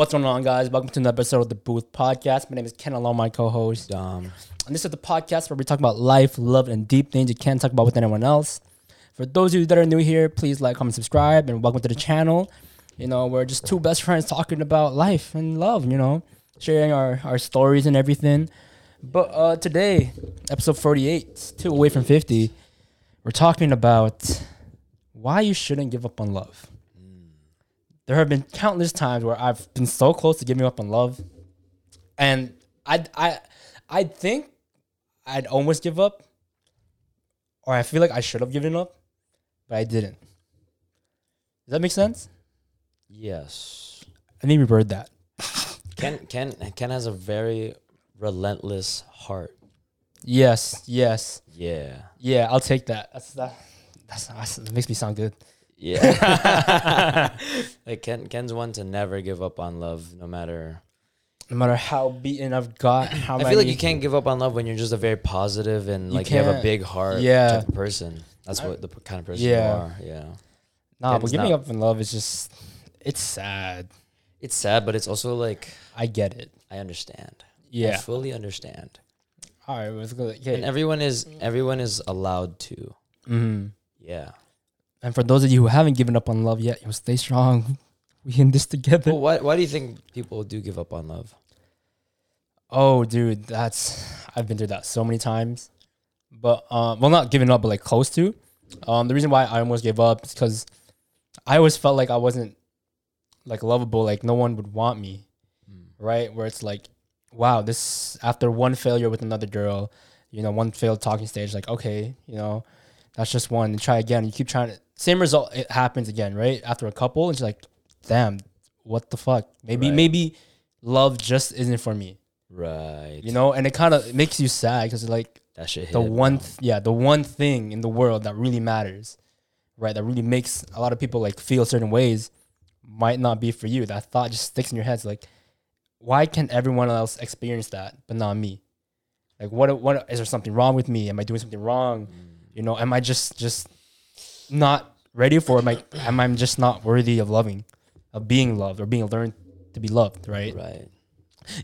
What's going on, guys? Welcome to another episode of the Booth Podcast. My name is Ken, along my co-host, Um, and this is the podcast where we talk about life, love, and deep things you can't talk about with anyone else. For those of you that are new here, please like, comment, subscribe, and welcome to the channel. You know, we're just two best friends talking about life and love. You know, sharing our our stories and everything. But uh, today, episode forty-eight, two away from fifty, we're talking about why you shouldn't give up on love. There have been countless times where I've been so close to giving up on love, and I I I think I'd almost give up, or I feel like I should have given up, but I didn't. Does that make sense? yes. I need to reword that. Ken Ken Ken has a very relentless heart. Yes, yes, Yeah. yeah. I'll take that. That's that. That's, that's that makes me sound good. Yeah. like Ken Ken's one to never give up on love, no matter. No matter how beaten I've got, how I feel like you can't give up on love when you're just a very positive and You like you have a big heart Yeah. type of person. That's what the p- kind of person Yeah. you are. Yeah. Nah, but giving not- up on love is just. It's sad. It's sad, but it's also like I get it. I understand. I Yeah. fully understand. All right. Let's go. And everyone is everyone is allowed to. hmm Yeah. And for those of you who haven't given up on love yet, you stay strong. We in this together. Well, why why do you think people do give up on love? Oh, dude, that's I've been through that so many times. But um, well, not giving up, but like close to. Um, the reason why I almost gave up is because I always felt like I wasn't like lovable. Like no one would want me, right? Where it's like, wow, this after one failure with another girl, you know, one failed talking stage. Like, okay, you know, that's just one. And try again. You keep trying to same result. It happens again, right? After a couple, and she's like, damn, what the fuck? Maybe Right. maybe love just isn't for me Right. you know and it kind of makes you sad because like that shit hit. the one th- yeah the one thing in the world that really matters right that really makes a lot of people like feel certain ways might not be for you that thought just sticks in your head it's like why can everyone else experience that but not me like what what is there something wrong with me am i doing something wrong mm. you know am i just just not ready for it am i am i just not worthy of loving of being loved or being learned to be loved right Right.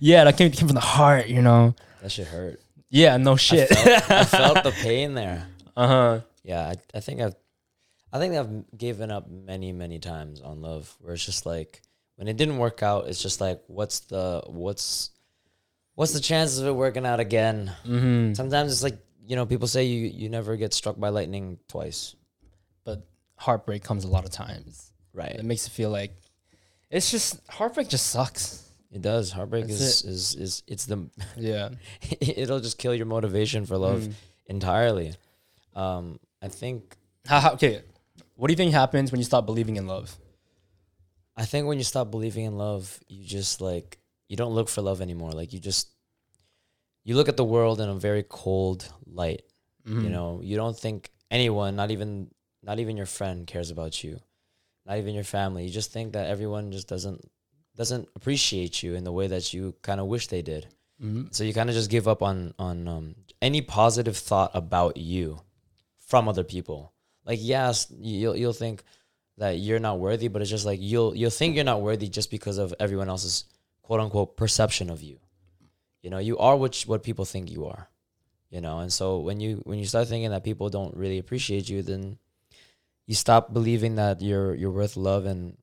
yeah that came, came from the heart you know That shit hurt. yeah, no shit. I felt, I felt the pain there. uh huh. Yeah, I, I think I've, I think I've given up many, many times on love. Where it's just like when it didn't work out, it's just like, what's the what's, what's the chances of it working out again? Mm-hmm. Sometimes it's like you know people say you you never get struck by lightning twice. But heartbreak comes a lot of times. Right. It makes it feel like it's just heartbreak just sucks. It does. Heartbreak That's is, is is it's the Yeah. it'll just kill your motivation for love Mm. entirely. Um, I think How, how, okay. What do you think happens when you stop believing in love? I think when you stop believing in love, you just like you don't look for love anymore. Like you just you look at the world in a very cold light. Mm-hmm. You know, you don't think anyone, not even not even your friend cares about you. Not even your family. You just think that everyone just doesn't doesn't appreciate you in the way that you kind of wish they did. Mm-hmm. So you kind of just give up on on um, any positive thought about you from other people. Like yes, you'll you'll think that you're not worthy, but it's just like you'll you'll think you're not worthy just because of everyone else's quote unquote perception of you. You know, you are what what people think you are. You know, and so when you when you start thinking that people don't really appreciate you, then you stop believing that you're you're worth love and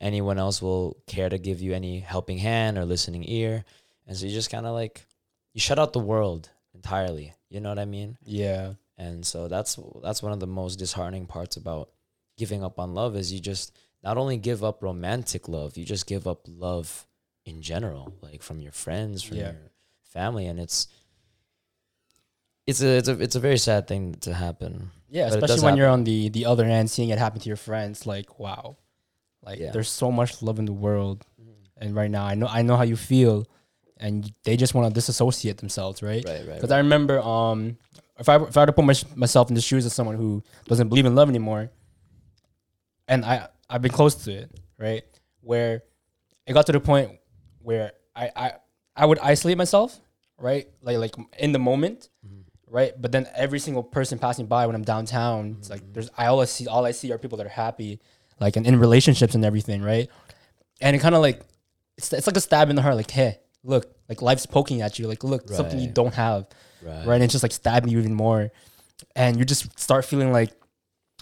anyone else will care to give you any helping hand or listening ear. And so you just kind of like you shut out the world entirely. You know what I mean? Yeah. And so that's that's one of the most disheartening parts about giving up on love is you just not only give up romantic love, you just give up love in general, like from your friends, from Yeah. your family, and it's it's a it's a it's a very sad thing to happen. Yeah, But especially when you're on the the other end, seeing it happen to your friends. Like, wow, like Yeah. there's so much love in the world, and right now I know I know how you feel, and they just want to disassociate themselves, right? Right, right. Because I remember, um, if I if I were to put my, myself in the shoes of someone who doesn't believe in love anymore, and I I've been close to it, right? Where it got to the point where I I I would isolate myself, right? Like like in the moment, right? But then every single person passing by when I'm downtown, it's like there's I always see all I see are people that are happy, like and in relationships and everything, right? And it kind of like it's it's like a stab in the heart. Like, hey, look, like life's poking at you. Like, look, something you don't have, Right. right? And it's just like stabbing you even more, and you just start feeling like,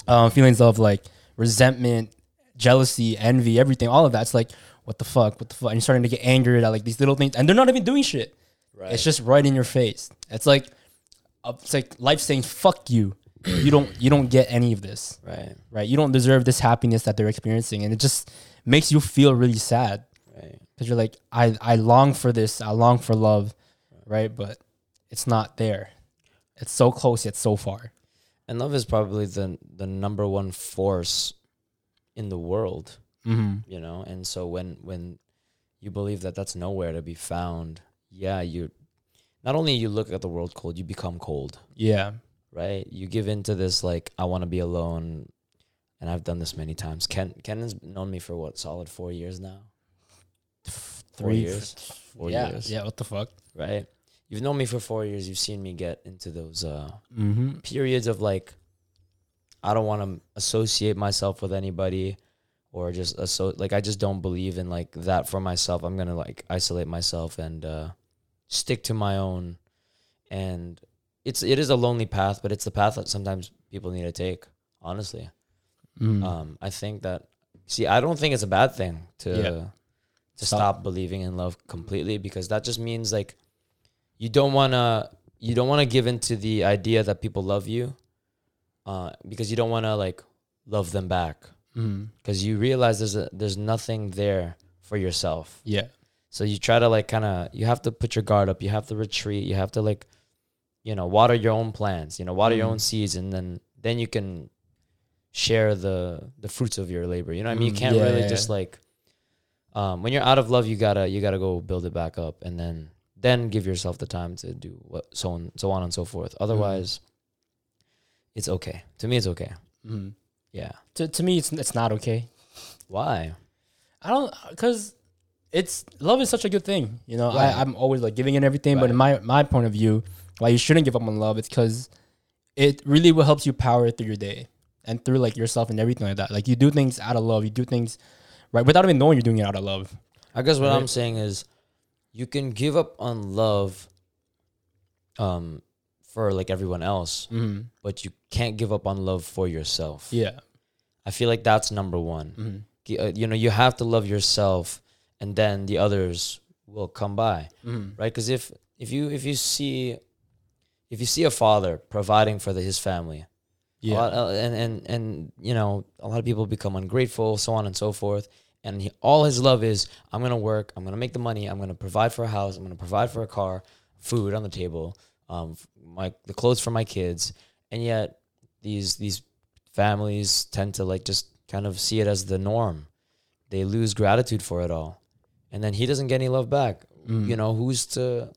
um, feelings of like resentment, jealousy, envy, everything, all of that's like, what the fuck, what the fuck, and you're starting to get angry at like these little things, and they're not even doing shit. Right. It's just right in your face. It's like, it's like life saying, "Fuck you." you don't you don't get any of this right. right? You don't deserve this happiness that they're experiencing, and it just makes you feel really sad Right. because you're like, I I long for this, I long for love, right? But it's not there. It's so close yet so far. And love is probably the the number one force in the world, Mm-hmm. you know. And so when when you believe that that's nowhere to be found, yeah, you not only you look at the world cold, you become cold, Yeah. right? You give into this like I want to be alone, and I've done this many times. Ken Ken has known me for what solid four years now. Four Three years, four yeah. years, Yeah. What the fuck? right? You've known me for four years. You've seen me get into those uh, Mm-hmm. periods of like I don't want to associate myself with anybody or just asso- like I just don't believe in like that for myself. I'm going to like isolate myself and uh stick to my own and it's it is a lonely path, but it's the path that sometimes people need to take, honestly. Mm. Um I think that see, I don't think it's a bad thing to Yeah. to Stop. stop believing in love completely because that just means like you don't want to you don't want to give into the idea that people love you uh because you don't want to like love them back mm. because you realize there's a, there's nothing there for yourself Yeah. So you try to like kind of you have to put your guard up. You have to retreat. You have to like you know water your own plants you know water your Mm. own seeds and then then you can share the the fruits of your labor. You know what i mean? You Mm, can't yeah, really yeah, just like um when you're out of love you gotta you gotta go build it back up and then then give yourself the time to do what so on so on and so forth. Mm. otherwise it's okay. To me it's okay. Mm. yeah. To to me, it's it's not okay. why? I don't because it's love is such a good thing. You know, Right. I, I'm always like giving and everything, but in my my point of view, why you shouldn't give up on love, it's because it really will helps you power through your day and through like yourself and everything like that. Like you do things out of love, you do things right without even knowing you're doing it out of love. I guess what I'm saying is you can give up on love um for like everyone else, Mm-hmm. but you can't give up on love for yourself. Yeah. I feel like that's number 1. Mm-hmm. Uh, You know, you have to love yourself and then the others will come by, Mm-hmm. right? Cuz if if you if you see if you see a father providing for the, his family, Yeah. lot, uh, and and and you know a lot of people become ungrateful so on and so forth and he, all his love is i'm gonna work i'm gonna make the money i'm gonna provide for a house i'm gonna provide for a car food on the table um my the clothes for my kids and yet these these families tend to like just kind of see it as the norm they lose gratitude for it all and then he doesn't get any love back Mm. you know who's to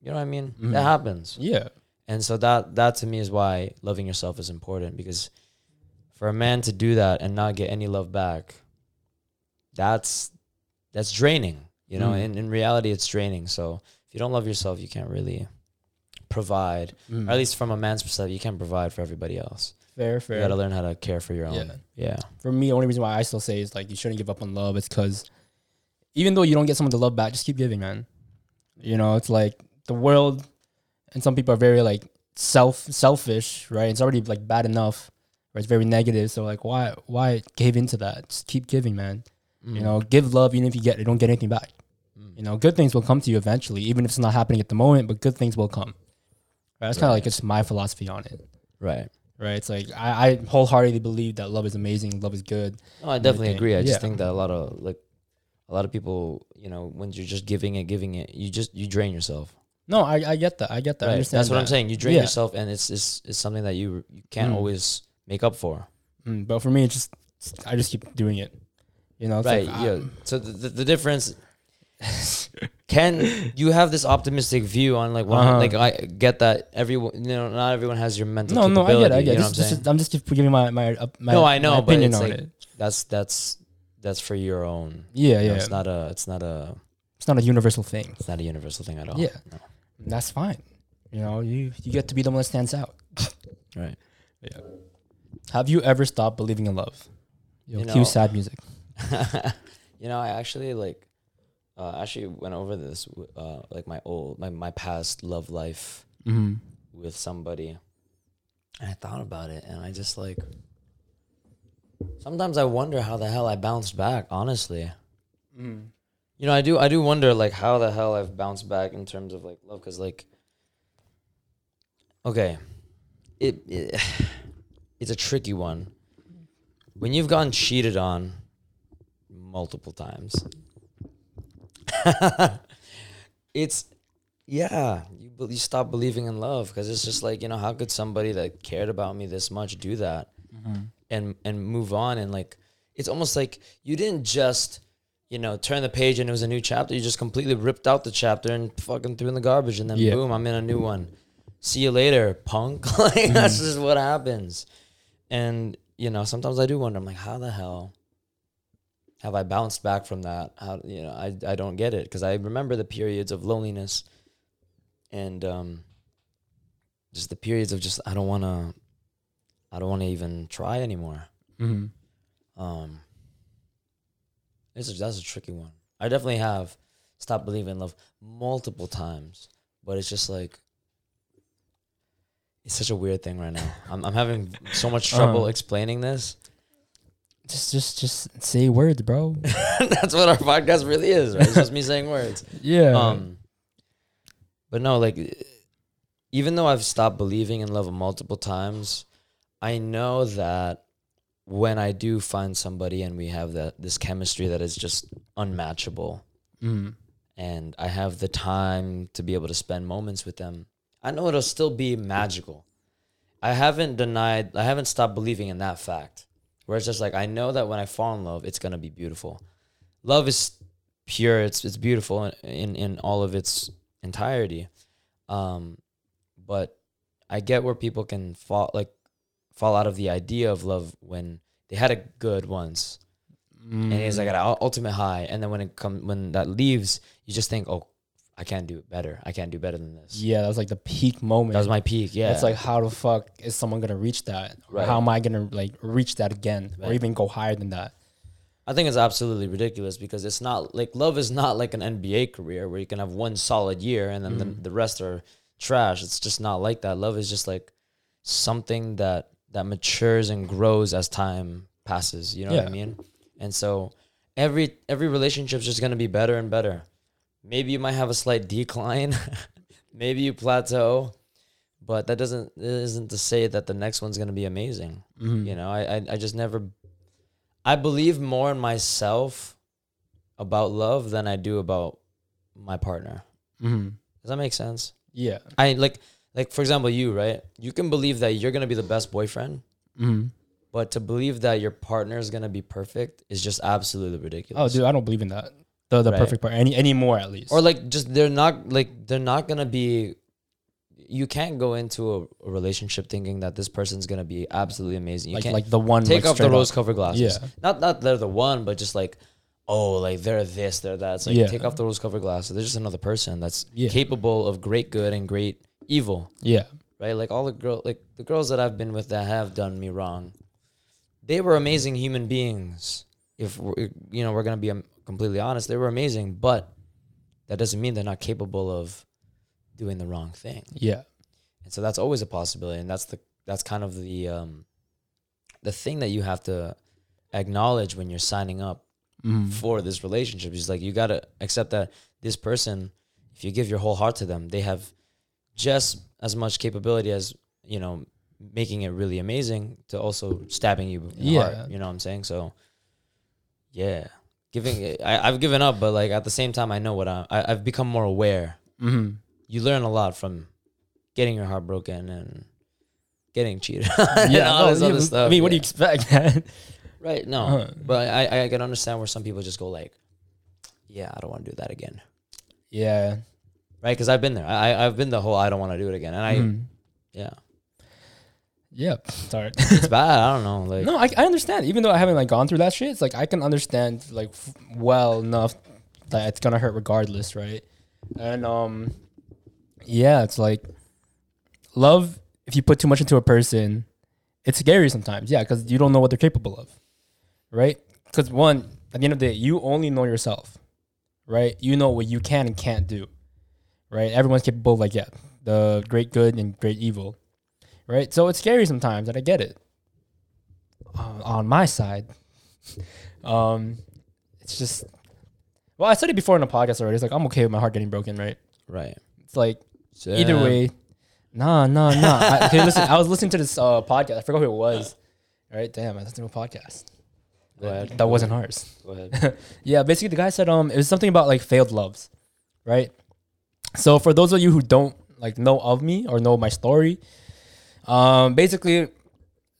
you know what i mean Mhm. that happens Yeah. and so that that to me is why loving yourself is important because for a man to do that and not get any love back, that's that's draining. You know, Mm. in, in reality it's draining. So if you don't love yourself, you can't really provide. Mm. Or at least from a man's perspective, you can't provide for everybody else. fair, fair. You gotta learn how to care for your own. Yeah. Yeah. For me, the only reason why I still say is like you shouldn't give up on love. It's because even though you don't get someone to love back, just keep giving, man. You know, it's like the world and some people are very like self selfish, right? It's already like bad enough, or it's very negative. So like, why why give into that? Just keep giving, man. You know, give love even if you get you don't get anything back. Mm. You know, good things will come to you eventually, even if it's not happening at the moment. But good things will come. Right? That's kind of like it's my philosophy on it. Right. Right? It's like I, I wholeheartedly believe that love is amazing, love is good. No, I definitely Everything. agree. I just think that a lot of like a lot of people, you know, when you're just giving it, giving it, you just you drain yourself. No, I, I get that. I get that. I understand. That's what I'm saying. You drain Yeah. yourself, and it's, it's it's something that you you can't Mm. always make up for. Mm, but for me, it's just I just keep doing it. You know, right. like, yeah. um, So the, the, the difference. Can you have this optimistic view on like well, Uh-huh. like I get that everyone you know not everyone has your mental no, no, I get it. I get you it. know what I'm This, saying? this is, I'm just giving my my, uh, my No, I know, but opinion it's on like- it. that's that's that's for your own. Yeah, you know, yeah. It's not a it's not a It's not a universal thing. it's not a universal thing at all. Yeah. No. That's fine. You know, you you get to be the one that stands out. Right. Yeah. Have you ever stopped believing in love? Yo, You cue know- sad music. you know, I actually like uh, actually went over this uh, like my old my my past love life Mm-hmm. with somebody, and I thought about it, and I just like sometimes I wonder how the hell I bounced back. Honestly, Mm-hmm. you know, I do I do wonder like how the hell I've bounced back in terms of like love, because like okay, it, it it's a tricky one when you've gotten cheated on multiple times. it's yeah, you you stop believing in love because it's just like you know how could somebody that cared about me this much do that and and move on. And like it's almost like you didn't just you know turn the page and it was a new chapter. You just completely ripped out the chapter and fucking threw in the garbage. And then Yeah. boom I'm in a new one. See you later punk. Like that's just what happens. And you know sometimes I do wonder I'm like how the hell have I bounced back from that? How you know I I don't get it. Because I remember the periods of loneliness and um just the periods of just I don't want to I don't want to even try anymore. Mm-hmm. Um it's a, that's a tricky one. I definitely have stopped believing in love multiple times, but it's just like it's such a weird thing right now. I'm I'm having so much trouble Uh-huh. explaining this. Just, just, just say words, bro. That's what our podcast really is, right? It's just me saying words. yeah. Um, but no, like, even though I've stopped believing in love multiple times, I know that when I do find somebody and we have that this chemistry that is just unmatchable, mm-hmm. and I have the time to be able to spend moments with them, I know it'll still be magical. I haven't denied, I haven't stopped believing in that fact. Where it's just like I know that when I fall in love, it's gonna be beautiful. Love is pure. It's it's beautiful in in, in all of its entirety. Um, but I get where people can fall like fall out of the idea of love when they had a good once. And it's like an ultimate high. And then when it comes when that leaves you just think oh i can't do it better. I can't do better than this. Yeah, that was like the peak moment. that was my peak yeah. It's like how the fuck is someone gonna reach that? Right. How am I gonna like reach that again, or even go higher than that? i think it's absolutely ridiculous because it's not like love is not like an nba career where you can have one solid year and then the, mm. the rest are trash. It's just not like that. Love is just like something that that matures and grows as time passes you know what i mean and so every every relationship's just to be better and better maybe you might have a slight decline maybe you plateau but that doesn't isn't to say that the next one's to be amazing Mm-hmm. you know I, I i just never i believe more in myself about love than i do about my partner Mm-hmm. does that make sense Yeah. i like like for example you right you can believe that you're going to be the best boyfriend Mm-hmm. but to believe that your partner is going to be perfect is just absolutely ridiculous Oh, dude, I don't believe in that. The the Right. perfect part any anymore at least. or like just they're not like they're not gonna be you can't go into a, a relationship thinking that this person's gonna be absolutely amazing you like can't like the one take like, off the rose covered glasses Yeah. not not they're the one but just like oh like they're this they're that it's like Yeah. take off the rose covered glasses they're just another person that's Yeah. capable of great good and great evil Yeah. right like all the girl like the girls that i've been with that have done me wrong they were amazing human beings if we're, you know we're gonna be um, completely honest they were amazing but that doesn't mean they're not capable of doing the wrong thing Yeah. and so that's always a possibility and that's the that's kind of the um the thing that you have to acknowledge when you're signing up Mm-hmm. for this relationship is like you got to accept that this person if you give your whole heart to them they have just as much capability as you know making it really amazing to also stabbing you in the Yeah. heart you know what i'm saying so yeah giving I, i've given up but like at the same time i know what I, I i've become more aware Mm-hmm. you learn a lot from getting your heart broken and getting cheated Yeah. all no, this yeah, other stuff I mean, what do you yeah. expect? right no Uh-huh. but I, I can understand where some people just go like yeah i don't want to do that again yeah. Right because i've been there I, i've been the whole i don't want to do it again and i Mhm. yeah Yeah. Sorry. it's bad i don't know like no, I, I understand. Even though I haven't like gone through that shit, it's like I can understand like f- well enough that it's gonna hurt regardless, right? And um, yeah, it's like love. If you put too much into a person, it's scary sometimes. Yeah, because you don't know what they're capable of, right? Because one, at the end of the day, you only know yourself, right? You know what you can and can't do, right? Everyone's capable of like yeah, the great good and great evil, right? So it's scary sometimes, and I get it. Uh, on my side, um, it's just well, I said it before in the podcast already. It's like I'm okay with my heart getting broken, right? Right. It's like either way, nah, nah, nah. I, okay, listen, I was listening to this uh, podcast. I forgot who it was. All right, damn, I listened to a podcast. Go ahead. That wasn't ours. Go ahead. yeah, basically the guy said um it was something about like failed loves, right? So for those of you who don't like know of me or know my story, um basically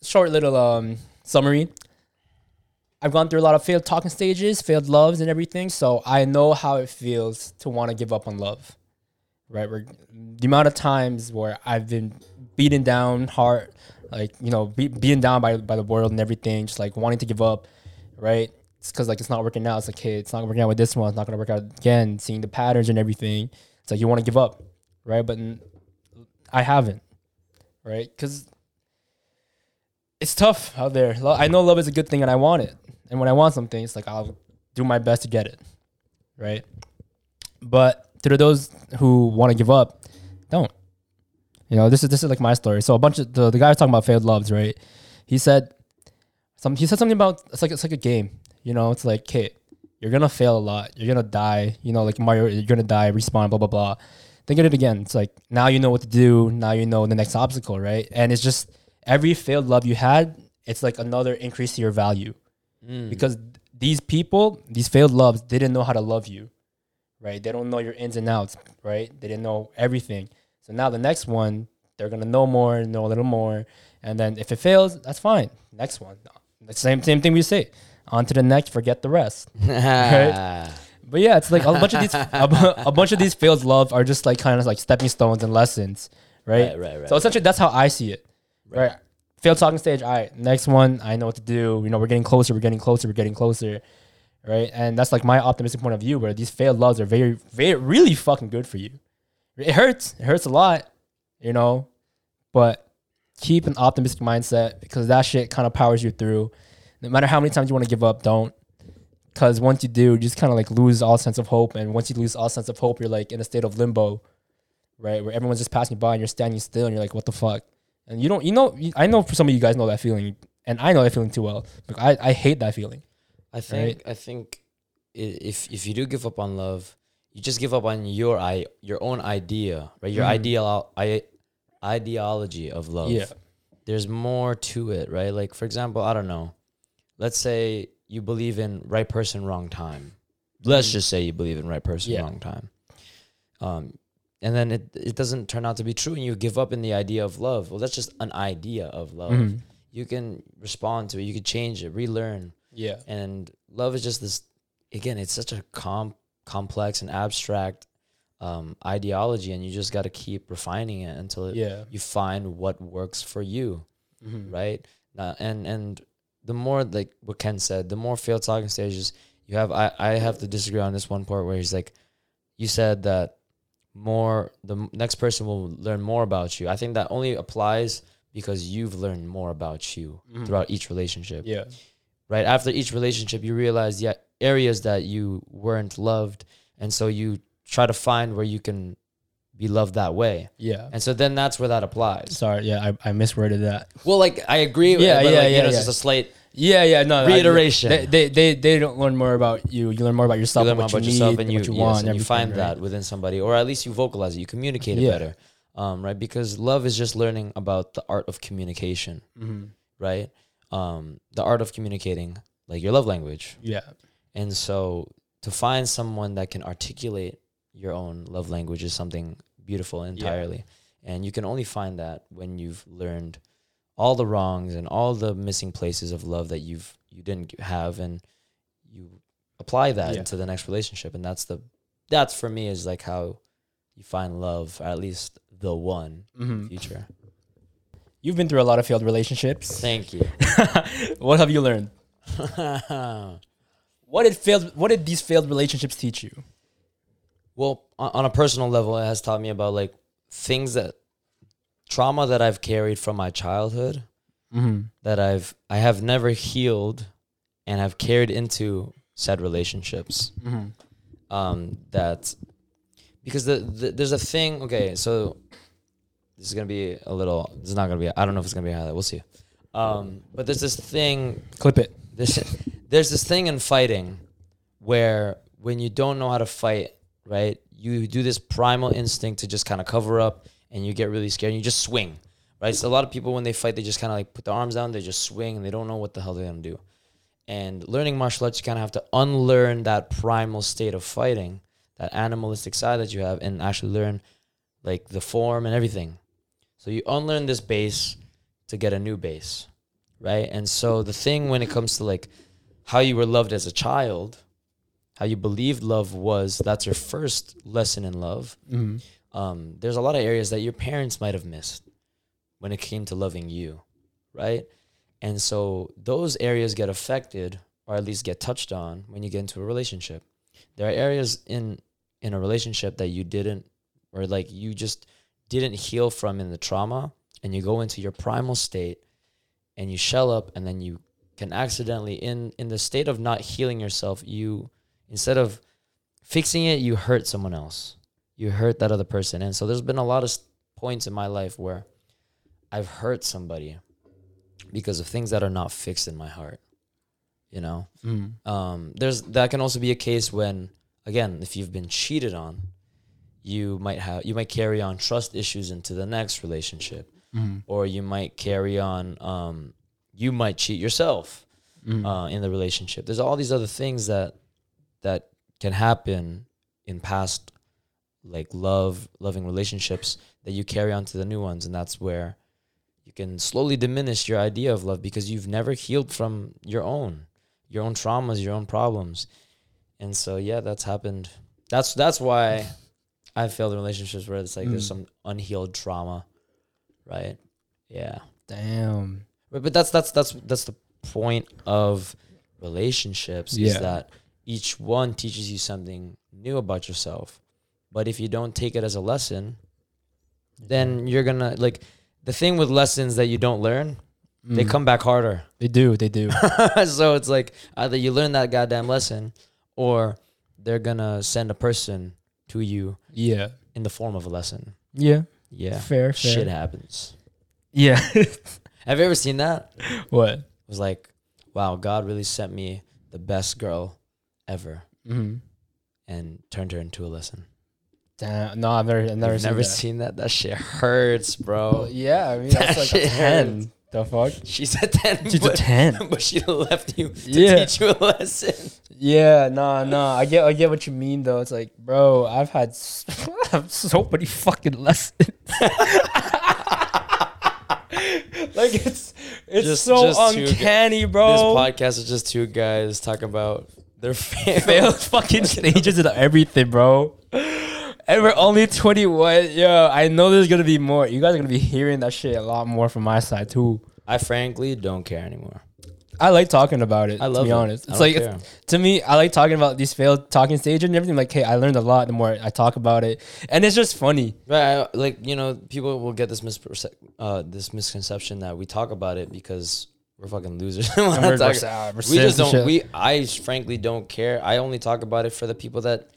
short little um summary. I've gone through a lot of failed talking stages, failed loves and everything, so I know how it feels to want to give up on love. Right? Where the amount of times where I've been beaten down hard, like, you know, be, beaten down by by the world and everything, just like wanting to give up, right? It's because like it's not working out. It's like, hey, it's not working out with this one. It's not gonna work out again. Seeing the patterns and everything, it's like you want to give up, right? But I haven't, right? Because it's tough out there. I know love is a good thing, and I want it. And when I want something, it's like I'll do my best to get it, right? But to those who want to give up, don't. You know, this is this is like my story. So a bunch of the, the guy was talking about failed loves, right? He said some he said something about it's like it's like a game. You know, it's like, okay, you're gonna fail a lot. You're gonna die. You know, like Mario, you're gonna die, respawn, blah blah blah. Think of it again. It's like now you know what to do. Now you know the next obstacle, right? And it's just every failed love you had, it's like another increase to your value Mm. because these people, these failed loves, didn't know how to love you, right? They don't know your ins and outs, right? They didn't know everything. So now the next one, they're gonna know more, know a little more, and then if it fails, that's fine. Next one, the same same thing we say. On to the next, forget the rest. But yeah, it's like a bunch of these a, a bunch of these failed love are just like kind of like stepping stones and lessons, right? Right, right, right. So essentially, that's how I see it, right? Failed talking stage. All right, next one, I know what to do. You know, we're getting closer, we're getting closer, we're getting closer, right? And that's like my optimistic point of view, where these failed loves are very, very, really fucking good for you. It hurts. It hurts a lot, you know, but keep an optimistic mindset because that shit kind of powers you through. No matter how many times you want to give up, don't. Because once you do, you just kind of like lose all sense of hope. And once you lose all sense of hope, you're like in a state of limbo, right? Where everyone's just passing by and you're standing still and you're like, what the fuck? And you don't, you know, I know for some of you guys know that feeling. And I know that feeling too well. Like, I, I hate that feeling. I think I think if if you do give up on love, you just give up on your i your own idea, right? Your Mhm. ideal i ideology of love. Yeah. There's more to it, right? Like for example, I don't know. Let's say you believe in right person, wrong time. Let's Mhm. just say you believe in right person, Yeah. wrong time. Um, and then it it doesn't turn out to be true, and you give up in the idea of love. Well, that's just an idea of love. Mhm. You can respond to it. You can change it, relearn Yeah. and love is just this again it's such a com- complex and abstract um, ideology and you just got to keep refining it until it, Yeah. you find what works for you Mhm. right uh, and and the more like what ken said the more failed talking stages you have i i have to disagree on this one part where he's like you said that more the next person will learn more about you i think that only applies because you've learned more about you Mhm. throughout each relationship Yeah. right after each relationship you realize yeah areas that you weren't loved and so you try to find where you can be loved that way Yeah. and so then that's where that applies Sorry. Yeah. I, I misworded that. well like i agree with Yeah, it, but yeah, like, you yeah, it's just a slight Yeah. Yeah. No. I- Reiteration. They, they, they, they don't learn more about you. You learn more about you yourself, learn what more about you yourself need, and you, what you yes, want, and you find right? that within somebody or at least you vocalize it you communicate it Yeah. better um, right because love is just learning about the art of communication Mhm. right um, the art of communicating like your love language Yeah. And so to find someone that can articulate your own love language is something beautiful entirely. And you can only find that when you've learned all the wrongs and all the missing places of love that you've you didn't have and you apply that Yeah. into the next relationship and that's the that's for me is like how you find love at least the one Mhm. future. You've been through a lot of failed relationships. Thank you. what have you learned? What did failed? What did these failed relationships teach you? Well, on, on a personal level, it has taught me about like things that trauma that I've carried from my childhood Mm-hmm. that I've I have never healed and have carried into said relationships. Mm-hmm. um, that because the, the there's a thing. Okay, so this is gonna be a little. This is not gonna be. I don't know if it's gonna be a highlight. We'll see. Um, but there's this thing. Clip it. There's there's this thing in fighting where when you don't know how to fight, right? You do this primal instinct to just kind of cover up, and you get really scared. and You just swing, right? So a lot of people when they fight, they just kind of like put their arms down, they just swing, and they don't know what the hell they're gonna do. And learning martial arts, you kind of have to unlearn that primal state of fighting, that animalistic side that you have, and actually learn like the form and everything. So you unlearn this base to get a new base, right? And so the thing when it comes to like how you were loved as a child, how you believed love was, that's your first lesson in love. Mhm. Um, there's a lot of areas that your parents might have missed when it came to loving you, right? And so those areas get affected or at least get touched on when you get into a relationship. There are areas in in a relationship that you didn't or like you just didn't heal from in the trauma and you go into your primal state and you shell up and then you can accidentally in in the state of not healing yourself you instead of fixing it you hurt someone else you hurt that other person and so there's been a lot of points in my life where i've hurt somebody because of things that are not fixed in my heart you know Mhm. um, there's that can also be a case when again if you've been cheated on you might have you might carry on trust issues into the next relationship Mhm. or you might carry on um, you might cheat yourself Mhm. uh, in the relationship there's all these other things that that can happen in past like love loving relationships that you carry on to the new ones and that's where you can slowly diminish your idea of love because you've never healed from your own your own traumas your own problems and so yeah that's happened that's that's why i've failed in relationships where it's like there's Mm. some unhealed trauma right yeah Damn. but, but that's that's that's that's the point of relationships Yeah. is that each one teaches you something new about yourself but if you don't take it as a lesson then you're gonna like the thing with lessons that you don't learn they Mhm. come back harder They do. They do. so it's like either you learn that goddamn lesson or they're gonna send a person to you yeah. in the form of a lesson Yeah. yeah Fair. Fair. shit happens Yeah. have you ever seen that what? It was like, wow, God really sent me the best girl ever Mm-hmm. and turned her into a lesson. Damn. No, I've never. I've never seen never that. seen that. That shit hurts, bro. Yeah, I mean that's That like a shit ten. The fuck? She's a 10, She's a but, ten. but she left you to Yeah. teach you a lesson. Yeah, nah, nah. I get, I get what you mean though. It's like, bro, I've had, s- I have so many fucking lessons. like it's, it's Just- so just uncanny, This bro. podcast is just two guys talking about their failed. Failed fucking stages and everything, bro. And we're only 21. Yo, I know there's gonna be more. You guys are gonna be hearing that shit a lot more from my side too. I frankly don't care anymore. I like talking about it. I love to be it. honest. It's like it's, to me, I like talking about these failed talking stages and everything. Like, hey, I learned a lot the more I talk about it, and it's just funny. Right, I- like you know, people will get this misperce- uh, this misconception that we talk about it because we're fucking losers. We're we're- we're we just don't. We I frankly don't care. I only talk about it for the people that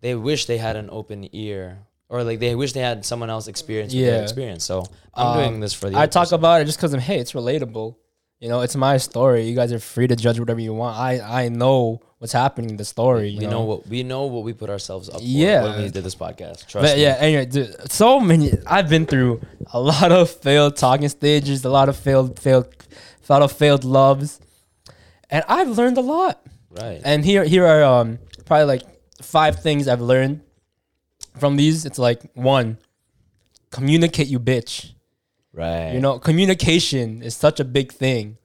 they wish they had an open ear or like they wish they had someone else experience what they had Yeah. experience. So I'm Um, doing this for the. I talk person. about it just because I'm hey, it's relatable. You know, it's my story. You guys are free to judge whatever you want. I I know what's happening in the story. We you know what we know what we put ourselves up for Yeah. when we did this podcast. Trust But me. yeah, anyway, dude, so many. I've been through a lot of failed talking stages, a lot of failed, failed, a lot of failed loves, and I've learned a lot. Right. And here, here are um probably like five things I've learned from these. It's like one, communicate, you bitch. right. You know, communication is such a big thing.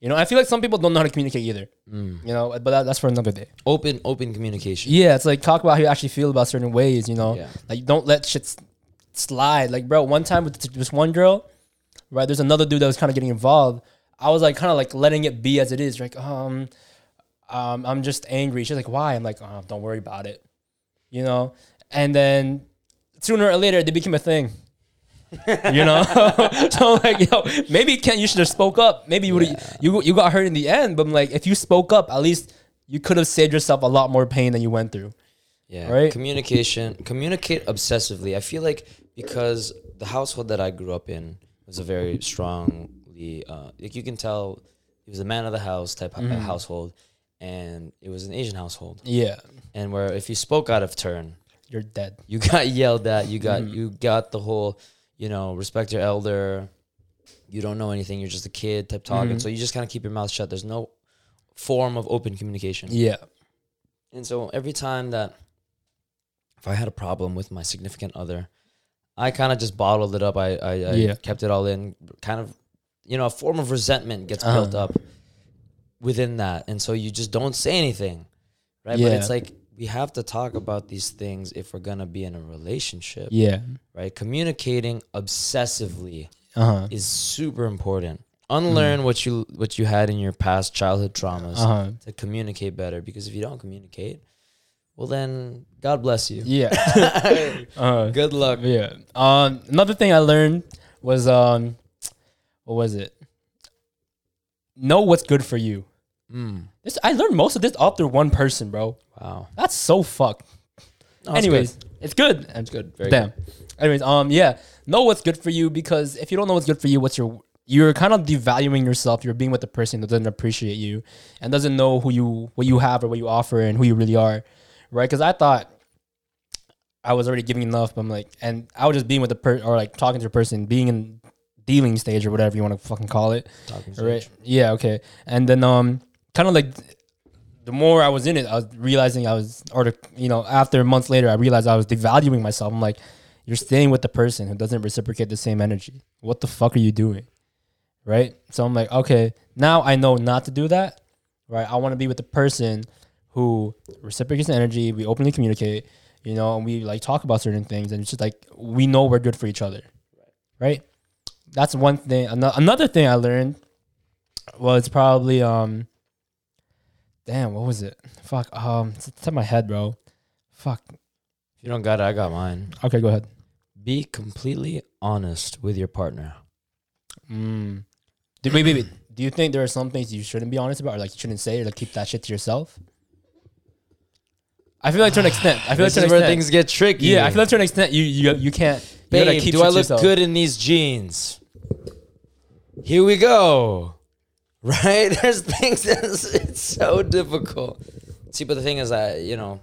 You know, I feel like some people don't know how to communicate either. Mm. You know, but that, that's for another day. Open open communication. Yeah, it's like talk about how you actually feel about certain ways. You know, Yeah. like don't let shit slide. Like, bro, one time with this one girl, right? There's another dude that was kind of getting involved. I was like, kind of like letting it be as it is. Like, um, um, I'm just angry. She's like, why? I'm like, oh, don't worry about it. You know, and then sooner or later they became a thing. you know, so I'm like, yo, maybe Ken, you should have spoke up. Maybe you would you you got hurt in the end, but I'm like, if you spoke up, at least you could have saved yourself a lot more pain than you went through. Yeah. Right? Communication. Communicate obsessively. I feel like because the household that I grew up in was a very strongly uh, like you can tell he was a man of the house type of Mm-hmm. household, and it was an Asian household, Yeah, and where if you spoke out of turn, you're dead. you got yelled at. You got Mm-hmm. you got the whole you know respect your elder. You don't know anything. You're just a kid type talking. Mhm. So you just kind of keep your mouth shut. There's no form of open communication. Yeah, And so every time that if I had a problem with my significant other, I kind of just bottled it up. I I, I Yeah. kept it all in. Kind of, you know, a form of resentment gets Uh-huh. built up within that, and so you just don't say anything, right? But it's like we have to talk about these things if we're gonna be in a relationship, yeah, right? Communicating obsessively uh huh, is super important. Unlearn what you what you had in your past childhood traumas uh huh. to communicate better because if you don't communicate, well then God bless you. Yeah. uh, Good luck. yeah. Um, another thing I learned was um, what was it? Know what's good for you. Mm, This I learned most of this all through one person, bro. wow. That's so fucked. It's Anyways, good. it's good. it's good. Very Damn. good. Anyways, um, yeah, know what's good for you because if you don't know what's good for you, what's your you're kind of devaluing yourself. You're being with a person that doesn't appreciate you and doesn't know who you what you have or what you offer and who you really are, right? Because I thought I was already giving enough, but I'm like, and I was just being with the person or like talking to a person, being in dealing stage or whatever you want to fucking call it, Talking right? stage. Yeah, okay. And then um, kind of like the more I was in it, I was realizing I was, or you know, after months later, I realized I was devaluing myself. I'm like, you're staying with the person who doesn't reciprocate the same energy. What the fuck are you doing? Right? So I'm like, okay, now I know not to do that. Right? I want to be with the person who reciprocates the energy. We openly communicate, you know, and we like talk about certain things, and it's just like we know we're good for each other. Right? That's one thing. Another thing I learned was probably um damn what was it fuck um it's it's in my head bro fuck If you don't got it, I got mine. okay go ahead Be completely honest with your partner. mm. Did, wait, wait, wait. do you think there are some things you shouldn't be honest about or like you shouldn't say or like keep that shit to yourself i feel like to an extent i feel like This to is an where extent things get tricky. yeah i feel like to an extent you you, you can't you Babe, keep do I look yourself. good in these jeans? Here we go. Right? There's things that's it's so difficult. See, but the thing is that, you know,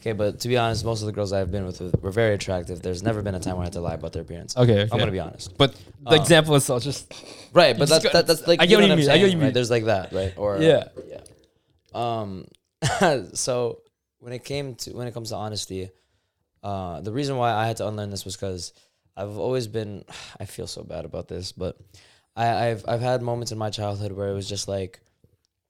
okay, but to be honest, most of the girls I've been with were very attractive. There's never been a time where I had to lie about their appearance. okay, okay. I'm gonna be honest. but the Um, example is so just Right, but You that's, that, that's like I get what you know mean, I'm I get what you right? mean. There's like that, right? Or Yeah. yeah. Um, so when it came to when it comes to honesty, uh, the reason why I had to unlearn this was because I've always been. I feel so bad about this, but I, I've I've had moments in my childhood where it was just like,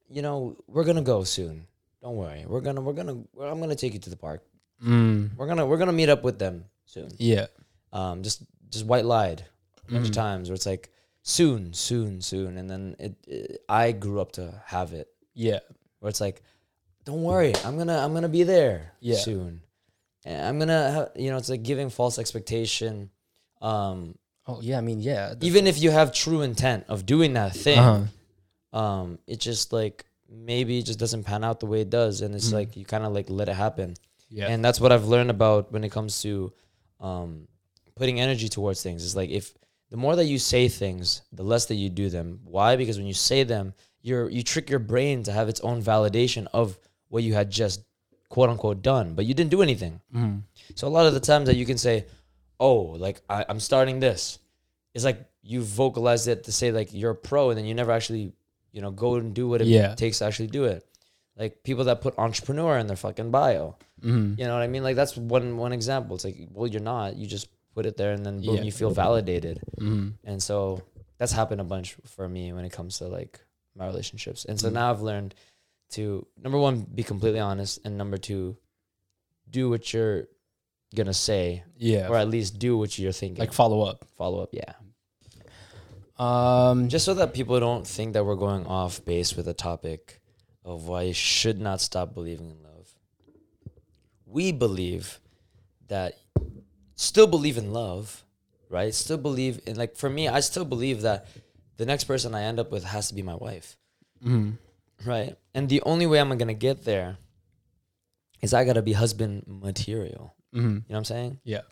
you know, we're gonna go soon. Don't worry, we're gonna we're gonna I'm gonna take you to the park. mm, We're gonna we're gonna meet up with them soon. yeah Um, just just white lied a bunch of Mhm. times where it's like soon, soon, soon, and then it, it I grew up to have it yeah where it's like, don't worry, I'm gonna I'm gonna be there Yeah. soon, and I'm gonna ha- you know it's like giving false expectation. Um, oh yeah i mean yeah that's- even if you have true intent of doing that thing, uh-huh. um, it just like maybe it just doesn't pan out the way it does, and it's Mhm. like you kind of like let it happen. yeah And that's what I've learned about when it comes to um, putting energy towards things. It's like if the more that you say things, the less that you do them. Why? Because when you say them, you're you trick your brain to have its own validation of what you had just quote unquote done, but you didn't do anything. Mhm. So a lot of the times that you can say, "Oh, like I, I'm starting this," it's like you vocalized it to say like you're a pro, and then you never actually, you know, go and do what it Yeah. takes to actually do it. Like people that put entrepreneur in their fucking bio. Mhm. You know what I mean? Like that's one one example. It's like, well, you're not. You just put it there, and then boom, Yeah. you feel validated. Mhm. And so that's happened a bunch for me when it comes to like my relationships. And so Mm. now I've learned to number one, be completely honest, and number two, do what you're gonna say, yeah or at least do what you're thinking. like follow up follow up, yeah. um Just so that people don't think that we're going off base with a topic of why you should not stop believing in love. We believe that still believe in love, right? Still believe in like for me, I still believe that the next person I end up with has to be my wife, mhm. right? And the only way I'm gonna get there is I gotta be husband material. Mm-hmm. You know what I'm saying? Yeah.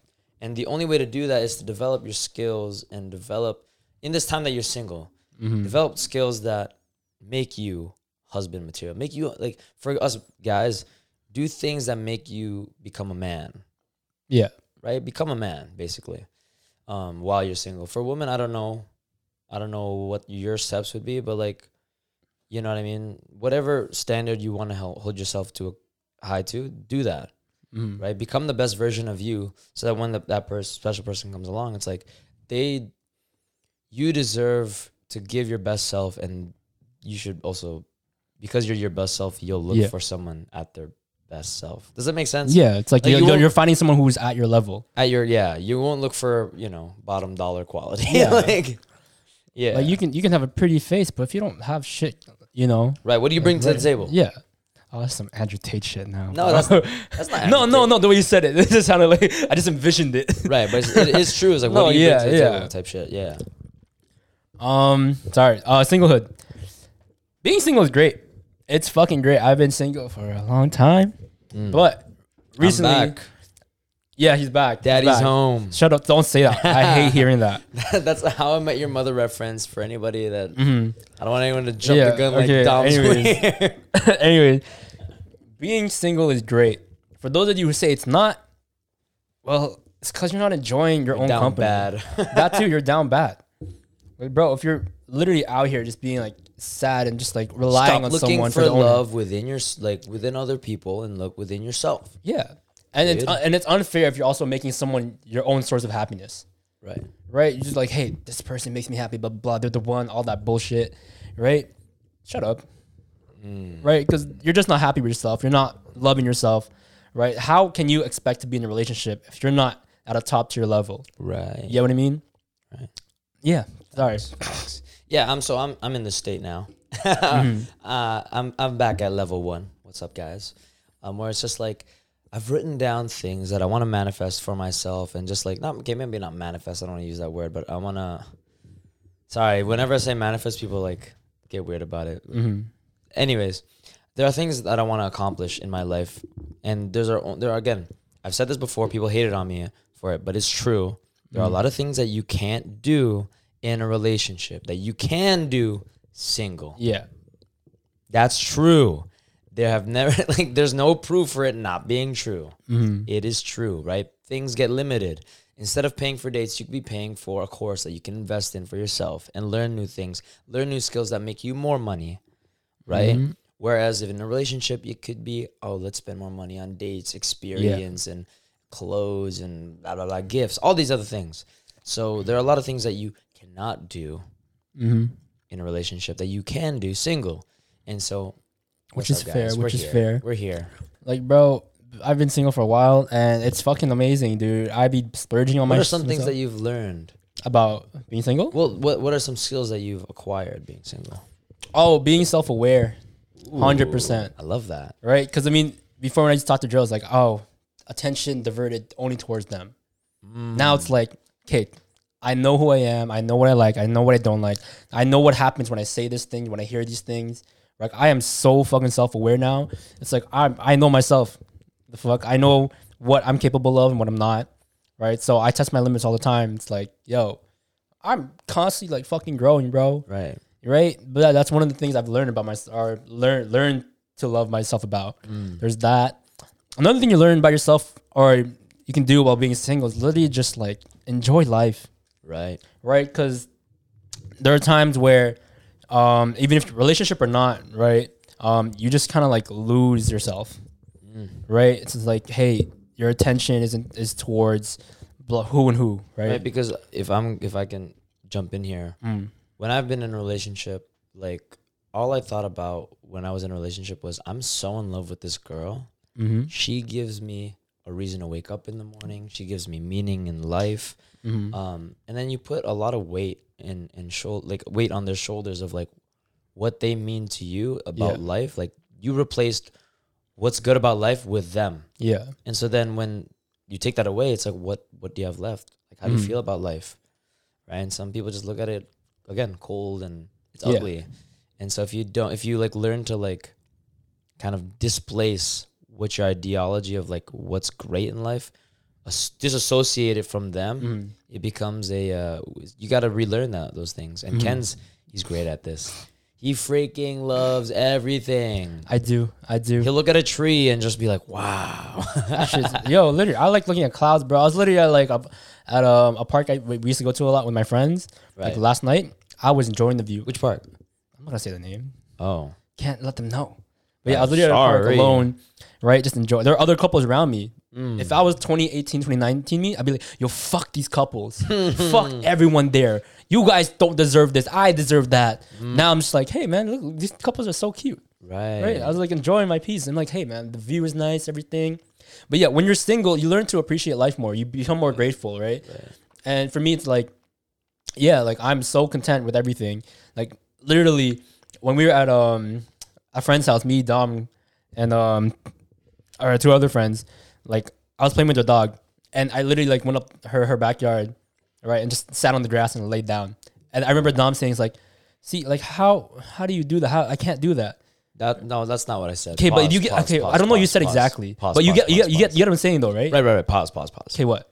And the only way to do that is to develop your skills and develop in this time that you're single, Mm-hmm. develop skills that make you husband material. Make you like for us guys, do things that make you become a man, Yeah. right? Become a man, basically. Um, while you're single. For women, I don't know. I don't know what your steps would be, but like, you know what I mean? Whatever standard you want to hold yourself to a high to, do that Mm-hmm. right? Become the best version of you, so that when the, that person, special person comes along, it's like they, you deserve to give your best self, and you should also, because you're your best self, you'll look Yeah. for someone at their best self. Does that make sense? Yeah. It's like, Like, you're, you you're, finding someone who's at your level. At your yeah, you won't look for you know bottom dollar quality. Yeah. like, yeah. Like you can you can have a pretty face, but if you don't have shit, you know. right. What do you bring to the table? Yeah. Oh, that's some Andrew Tate shit now. No, that's that's not. no, no, no. The way you said it, it just sounded like I just envisioned it. Right, but it's, it is true. It's like No, what do you yeah, bring to the yeah. table type shit. Yeah. Um, sorry. Uh, singlehood. Being single is great. It's fucking great. I've been single for a long time, but recently, Mm. back. Yeah, he's back. He's Daddy's back. home. Shut up! Don't say that. I hate hearing that. That's a how I met your mother reference for anybody that Mhm. I don't want anyone to jump Yeah, the gun okay, like Dom's anyways. way. anyway, being single is great. For those of you who say it's not, well, it's because you're not enjoying your own Down company. bad. that too, you're down bad. Like, bro, if you're literally out here just being like sad and just like relying Stop on looking someone for for the owner. love within your like within other people and look within yourself. Yeah, and it's Dude. and it's unfair if you're also making someone your own source of happiness, Right. right? You're just like, hey, this person makes me happy, blah blah. blah. They're the one, all that bullshit, right? Shut up, Mm. right? Because you're just not happy with yourself. You're not loving yourself, right? How can you expect to be in a relationship if you're not at a top tier level? Right. You know what I mean? Right. Yeah. Sorry. Yeah, I'm so I'm I'm in the state now. Mm-hmm. uh, I'm I'm back at level one. What's up, guys? Um, where it's just like I've written down things that I want to manifest for myself, and just like not okay, maybe not manifest. I don't want to use that word, but I want to. Sorry, whenever I say manifest, people like get weird about it. Mm-hmm. Anyways, there are things that I want to accomplish in my life, and there's are there are again. I've said this before. People hated on me for it, but it's true. There are a lot of things that you can't do in a relationship that you can do single. Yeah. That's true. There have never like there's no proof for it not being true. Mm-hmm. It is true, right? Things get limited. Instead of paying for dates, you could be paying for a course that you can invest in for yourself and learn new things, learn new skills that make you more money, right? Mhm. Whereas if in a relationship, you could be, oh, let's spend more money on dates, experience, and clothes, and blah blah blah, gifts, all these other things. So there are a lot of things that you cannot do Mm-hmm. in a relationship that you can do single, and so Which what's is up, fair, which is here. fair. We're here. Like, bro, I've been single for a while, and it's fucking amazing, dude. I be splurging on What my are some things that you've learned? about being single. Well, what what are some skills that you've acquired being single? Oh, being self aware, hundred percent, I love that. right? Because I mean, before when I used to talk to girls, like, oh, attention diverted only towards them. Mm. Now it's like, okay, I know who I am. I know what I like. I know what I don't like. I know what happens when I say this thing, when I hear these things. Like I am so fucking self aware now. It's like I I know myself. The fuck I know what I'm capable of and what I'm not. Right. So I test my limits all the time. It's like, yo, I'm constantly like fucking growing, bro. Right. Right. But that's one of the things I've learned about myself or learn learn to love myself about. Mm. There's that. Another thing you learn about yourself or you can do while being single is literally just like enjoy life Right. right? Because there are times where, um, even if relationship or not, right, um, you just kind of like lose yourself, right? It's like, hey, your attention isn't is towards blah, who and who, right? Right. Because if I'm if I can jump in here, Mm. when I've been in a relationship, like all I thought about when I was in a relationship was I'm so in love with this girl. Mm-hmm. She gives me a reason to wake up in the morning. She gives me meaning in life. Mm-hmm. Um, and then you put a lot of weight in and shoulder like weight on their shoulders of like what they mean to you about Yeah. life. Like you replaced what's good about life with them. Yeah, And so then when you take that away, it's like what what do you have left? Like how do you Mhm. feel about life? Right? And some people just look at it again cold and it's Yeah. ugly. And so if you don't if you like learn to like kind of displace what your ideology of like what's great in life, as- disassociate it from them, Mm-hmm. it becomes a uh, you got to relearn that those things. Mm-hmm. And Ken's he's great at this. He freaking loves everything. I do. I do. He'll look at a tree and just be like, "Wow." Yo, literally, I like looking at clouds, bro. I was literally at like a, at um, a park I, we used to go to a lot with my friends. Like last night, I was enjoying the view. Which part? I'm not gonna say the name. Oh, Can't let them know. But yeah, I was literally at a park sorry. alone, right? Just enjoy. There are other couples around me. Mm. If I was 2018, 2019 me, I'd be like, yo, fuck these couples. fuck everyone there. You guys don't deserve this. I deserve that. Mm. Now I'm just like, hey man, look, these couples are so cute. right. Right. I was like enjoying my peace. I'm like, hey man, the view is nice, everything. But yeah, when you're single, you learn to appreciate life more. You become more grateful, right? And for me, it's like, yeah, like I'm so content with everything. Like literally, when we were at um a friend's house, me, Dom, and um our two other friends, like I was playing with the dog, and I literally like went up her her backyard, right, and just sat on the grass and laid down. And I remember Dom saying, "It's like, see, like how how do you do that? How I can't do that." That no, that's not what I said. Okay, but Pause, you get pause, okay. pause, I don't know. what you said pause, exactly, pause, but you pause, get you pause, get you get you get what I'm saying though, right? Right, right, right. Pause, pause, pause. Okay, what?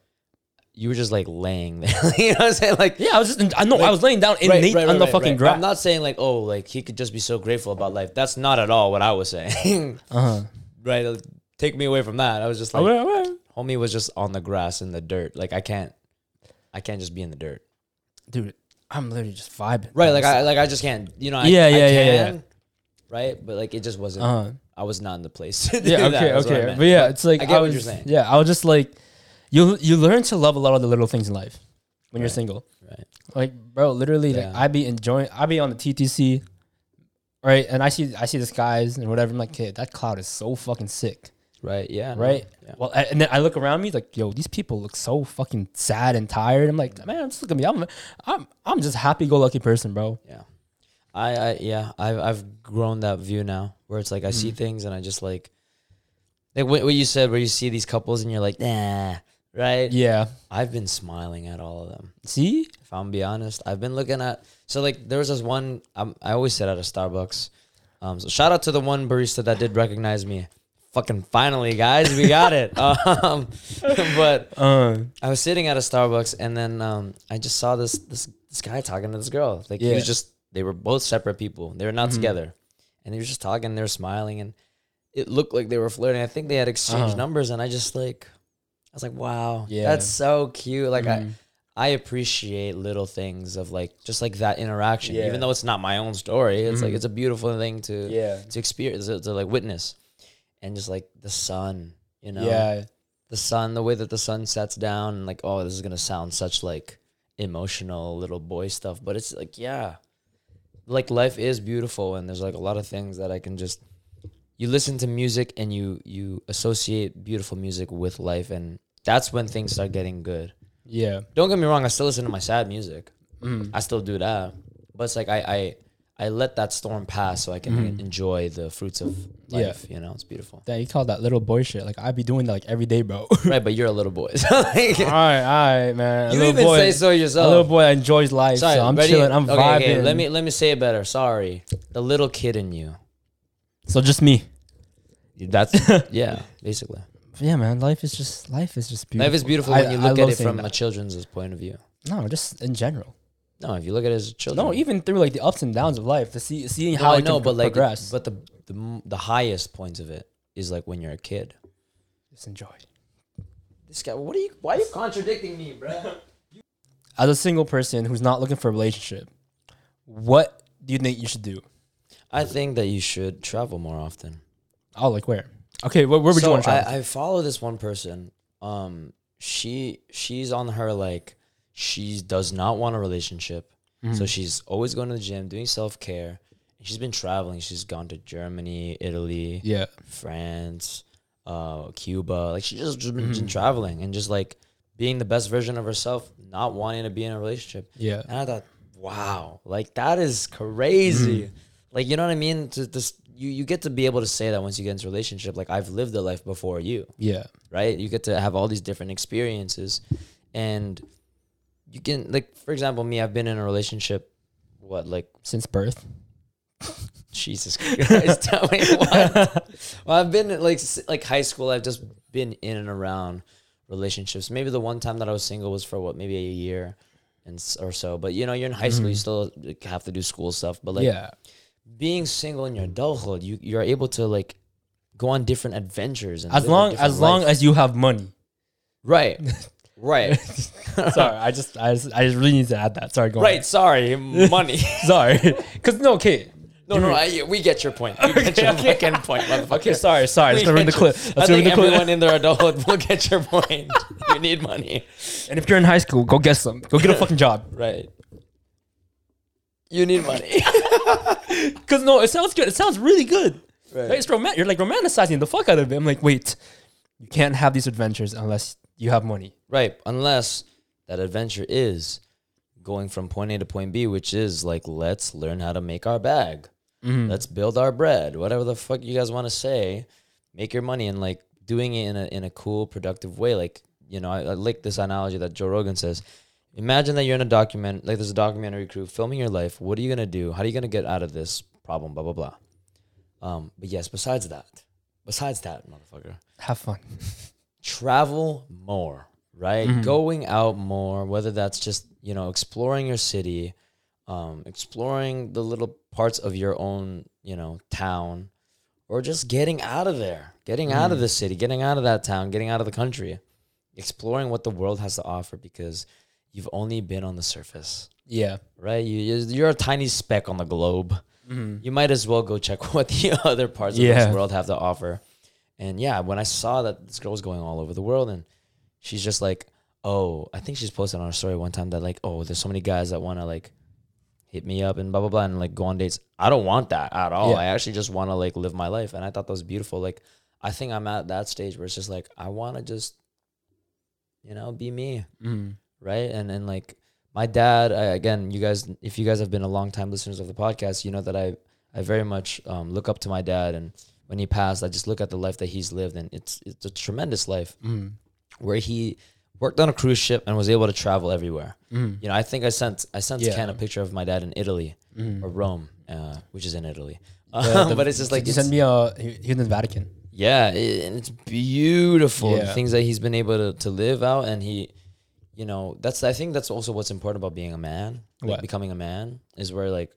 You were just like laying there. you know what I'm saying? Like, Yeah, I was just I know I was laying down in right, Nate right, on the right, fucking right. grass. I'm not saying like, oh, like he could just be so grateful about life. That's not at all what I was saying. Uh huh. right? like, Take me away from that. I was just like, Okay, okay. homie was just on the grass in the dirt. Like I can't, I can't just be in the dirt. dude, I'm literally just vibing. Right? Like I, like I just can't. You know? I, Yeah, I yeah, yeah, yeah. Right? But like it just wasn't. Uh huh. I was not in the place. Yeah. Okay. Okay. But yeah, it's like I get what was, you're saying. Yeah, I was just like, you you learn to love a lot of the little things in life when you're single. Right. Like, bro, literally, like Yeah. I be enjoying. I be on the TTC, right, and I see I see the skies and whatever. I'm like, kid, that cloud is so fucking sick, Right. Yeah. no, right? Yeah. Well, and then I look around me like, yo, these people look so fucking sad and tired. I'm like, man, just look at me. I'm I'm I'm just happy go lucky person, bro. Yeah. I, I yeah, I've I've grown that view now where it's like I Mm-hmm. see things and I just like like what, what you said where you see these couples and you're like, nah, right? Yeah. I've been smiling at all of them. See. If I'm be honest, I've been looking at so like there was this one um, I always sit at a Starbucks. Um, so shout out to the one barista that did recognize me. Fucking finally, guys, we got it. Um, but Uh. I was sitting at a Starbucks and then um, I just saw this this this guy talking to this girl. Like he was just they were both separate people. They were not together. And they were just talking, they were smiling and it looked like they were flirting. I think they had exchanged Uh-huh. numbers and I just like was like, wow, Yeah. that's so cute. Like Mhm. I I appreciate little things of like just like that interaction. Yeah. Even though it's not my own story. It's like Mhm. it's a beautiful thing to Yeah. to experience to, to like witness. And just like the sun, you know Yeah. the sun, the way that the sun sets down, and like, oh, this is gonna sound such like emotional little boy stuff, but it's like, yeah, like life is beautiful, and there's like a lot of things that I can just. You listen to music and you you associate beautiful music with life, and that's when things start getting good. Yeah. Don't get me wrong, I still listen to my sad music. Mm. I still do that, but it's like I I, I let that storm pass so I can enjoy the fruits of Yeah. life. You know, it's beautiful. That you call that little boy shit. Like I be doing that like every day, bro. right, but you're a little boy. So, like, all right, all right, man. A You even boy, say so yourself. A little boy enjoys life, Sorry, so I'm ready? chilling. I'm Okay, vibing. okay, Let me let me say it better. Sorry, the little kid in you. So just me. That's yeah, basically. Yeah, man. Life is just life is just beautiful. Life is beautiful I- when you look love at it from that. a children's point of view. no, just in general. No, if you look at it as children. No, even through like the ups and downs of life, to see seeing No, how I it know, can but like, progress. but the, the the highest points of it is like when you're a kid. just enjoy. This guy, what are you? Why are you contradicting me, bro? As a single person who's not looking for a relationship, what do you think you should do? I think that you should travel more often. Oh, like where? Okay, where, where would you want to travel? I, I follow this one person. Um, she she's on her like she does not want a relationship, Mm-hmm. so she's always going to the gym, doing self care. She's been traveling. She's gone to Germany, Italy, yeah. France, uh, Cuba. Like she's just, just been, Mm-hmm. traveling and just like being the best version of herself, not wanting to be in a relationship. Yeah. And I thought, wow, like that is crazy. Mm-hmm. Like you know what I mean? To this, you you get to be able to say that once you get into a relationship. Like I've lived a life before you, Yeah. right? You get to have all these different experiences, and you can like, for example, me. I've been in a relationship, what like Since birth. Jesus Christ. Tell me what? Well, I've been like like high school. I've just been in and around relationships. Maybe the one time that I was single was for what, maybe a year and or so. But you know, you're in high school. You mm-hmm. still like, have to do school stuff. But like yeah. Being single in your adulthood, you you're able to like go on different adventures. And As long as long as you have money. right, right, Sorry, I just I just I just really need to add that. Sorry, go right. Sorry, money. Sorry, because no, okay, No, no, I, we get your point. We get your fucking point, motherfucker. okay. Sorry, sorry. We Let's ruin the clip. Let's I think the clip. everyone in their adulthood will get your point. you need money, And if you're in high school, go get some. Go get a fucking job. right? You need money, Because no, it sounds good. It sounds really good. right? Right? It's romantic. You're like romanticizing the fuck out of it. I'm like, wait, you can't have these adventures unless you have money. Right, unless that adventure is going from point A to point B, which is like let's learn how to make our bag. Mm-hmm. Let's build our bread. Whatever the fuck you guys want to say, make your money and like doing it in a in a cool, productive way. Like you know, I, I like this analogy that Joe Rogan says. Imagine that you're in a document, like there's a documentary crew filming your life. What are you gonna do? How are you gonna get out of this problem? Blah blah blah. Um, but yes, besides that, besides that, motherfucker, Have fun. travel more, right? Mhm. Going out more, whether that's just, you know, exploring your city, um, exploring the little parts of your own, you know, town, or just getting out of there, getting out of the city, getting out of that town, getting out of the country, exploring what the world has to offer because you've only been on the surface, Yeah. right? You, you- you're a tiny speck on the globe Mm-hmm. you might as well go check what the other parts of Yeah. this world have to offer. And yeah, when I saw that this girl was going all over the world and she's just like, oh, I think she's posted on her story one time that like, oh, there's so many guys that want to like hit me up and blah blah blah and like go on dates. I don't want that at all. Yeah. I actually just want to like live my life, and I thought that was beautiful. Like, I think I'm at that stage where it's just like I want to just, you know, be me Mm-hmm. Right? And and like my dad, I, again, you guys, if you guys have been a long time listeners of the podcast, you know that I I very much um, look up to my dad, and when he passed, I just look at the life that he's lived, and it's it's a tremendous life Mm-hmm. where he worked on a cruise ship and was able to travel everywhere. Mm-hmm. You know, I think I sent I sent Yeah. Ken a picture of my dad in Italy Mm-hmm. or Rome, uh, which is in Italy. Yeah, the- but it's just like you sent me a he, he was in the Vatican. yeah, it, and it's beautiful. The things that he's been able to, to live out, and he, you know, that's I think that's also what's important about being a man, like What? becoming a man, is where like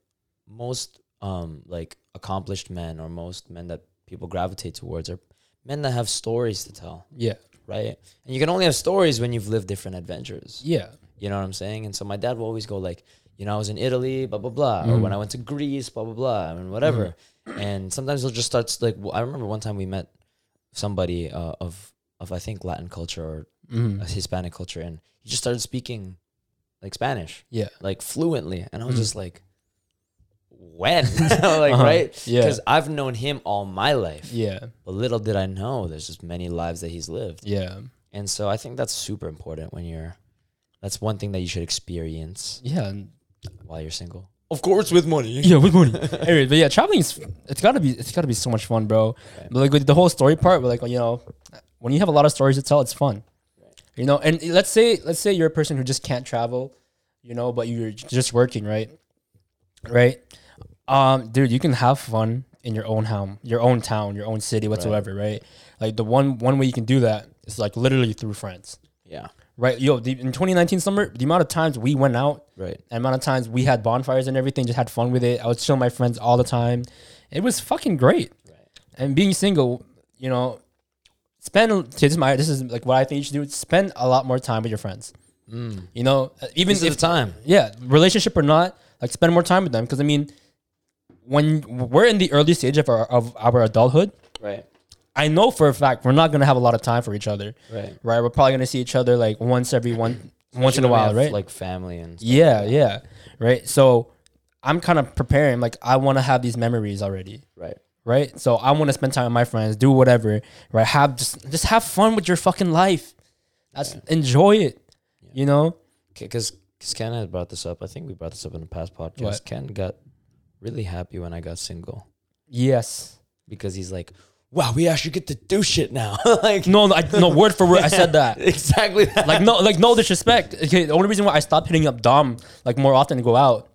most um like accomplished men or most men that people gravitate towards are men that have stories to tell, Yeah. right? And you can only have stories when you've lived different adventures. Yeah. You know what I'm saying? And so my dad will always go like, you know, I was in Italy, blah blah blah, or Mm. when I went to Greece, blah blah blah, I mean whatever. And sometimes he'll just start like I remember one time we met somebody uh, of of I think Latin culture or Mm-hmm. Hispanic culture, and he just started speaking like Spanish, Yeah. like fluently, and I was Mhm. just like, when, like Uh-huh. right? Yeah. Because I've known him all my life, Yeah. but little did I know there's just many lives that he's lived. Yeah. And so I think that's super important when you're. That's one thing that you should experience Yeah. while you're single. Of course, with money. Yeah, with money. anyway, but yeah, traveling is it's gotta be it's gotta be so much fun, bro. Right. But like with the whole story part, but like you know, when you have a lot of stories to tell, it's fun. You know, and let's say let's say you're a person who just can't travel, you know, but you're just working, right? Right? Um, dude, you can have fun in your own home, your own town, your own city, whatsoever, right? Like the one one way you can do that is like literally through friends. Yeah. Right. Yo, the, in 2019 summer, the amount of times we went out Right. the amount of times we had bonfires and everything, just had fun with it. I was showing my friends all the time. It was fucking great. Right. And being single, you know, spend this is my this is like what I think you should do. Spend a lot more time with your friends. Mm. You know, uh, even if time. yeah, relationship or not, like spend more time with them. Because I mean, when we're in the early stage of our of our adulthood, Right. I know for a fact we're not gonna have a lot of time for each other. Right. Right? We're probably gonna see each other like once every one once in a Especially when we while, right? Like family and. Stuff Yeah, like yeah. Right. So I'm kind of preparing, like, I want to have these memories already. Right. Right. So I want to spend time with my friends, do whatever, right? Have just, just have fun with your fucking life. That's enjoy it, you know? Because Ken had brought this up. I think we brought this up in a past podcast. What? Ken got really happy when I got single Yes. because he's like, "Wow, we actually get to do shit now." like No, no, I, no, word for word, I said that. exactly that. Like, no, like, no disrespect. Okay. The only reason why I stopped hitting up Dom, like, more often to go out,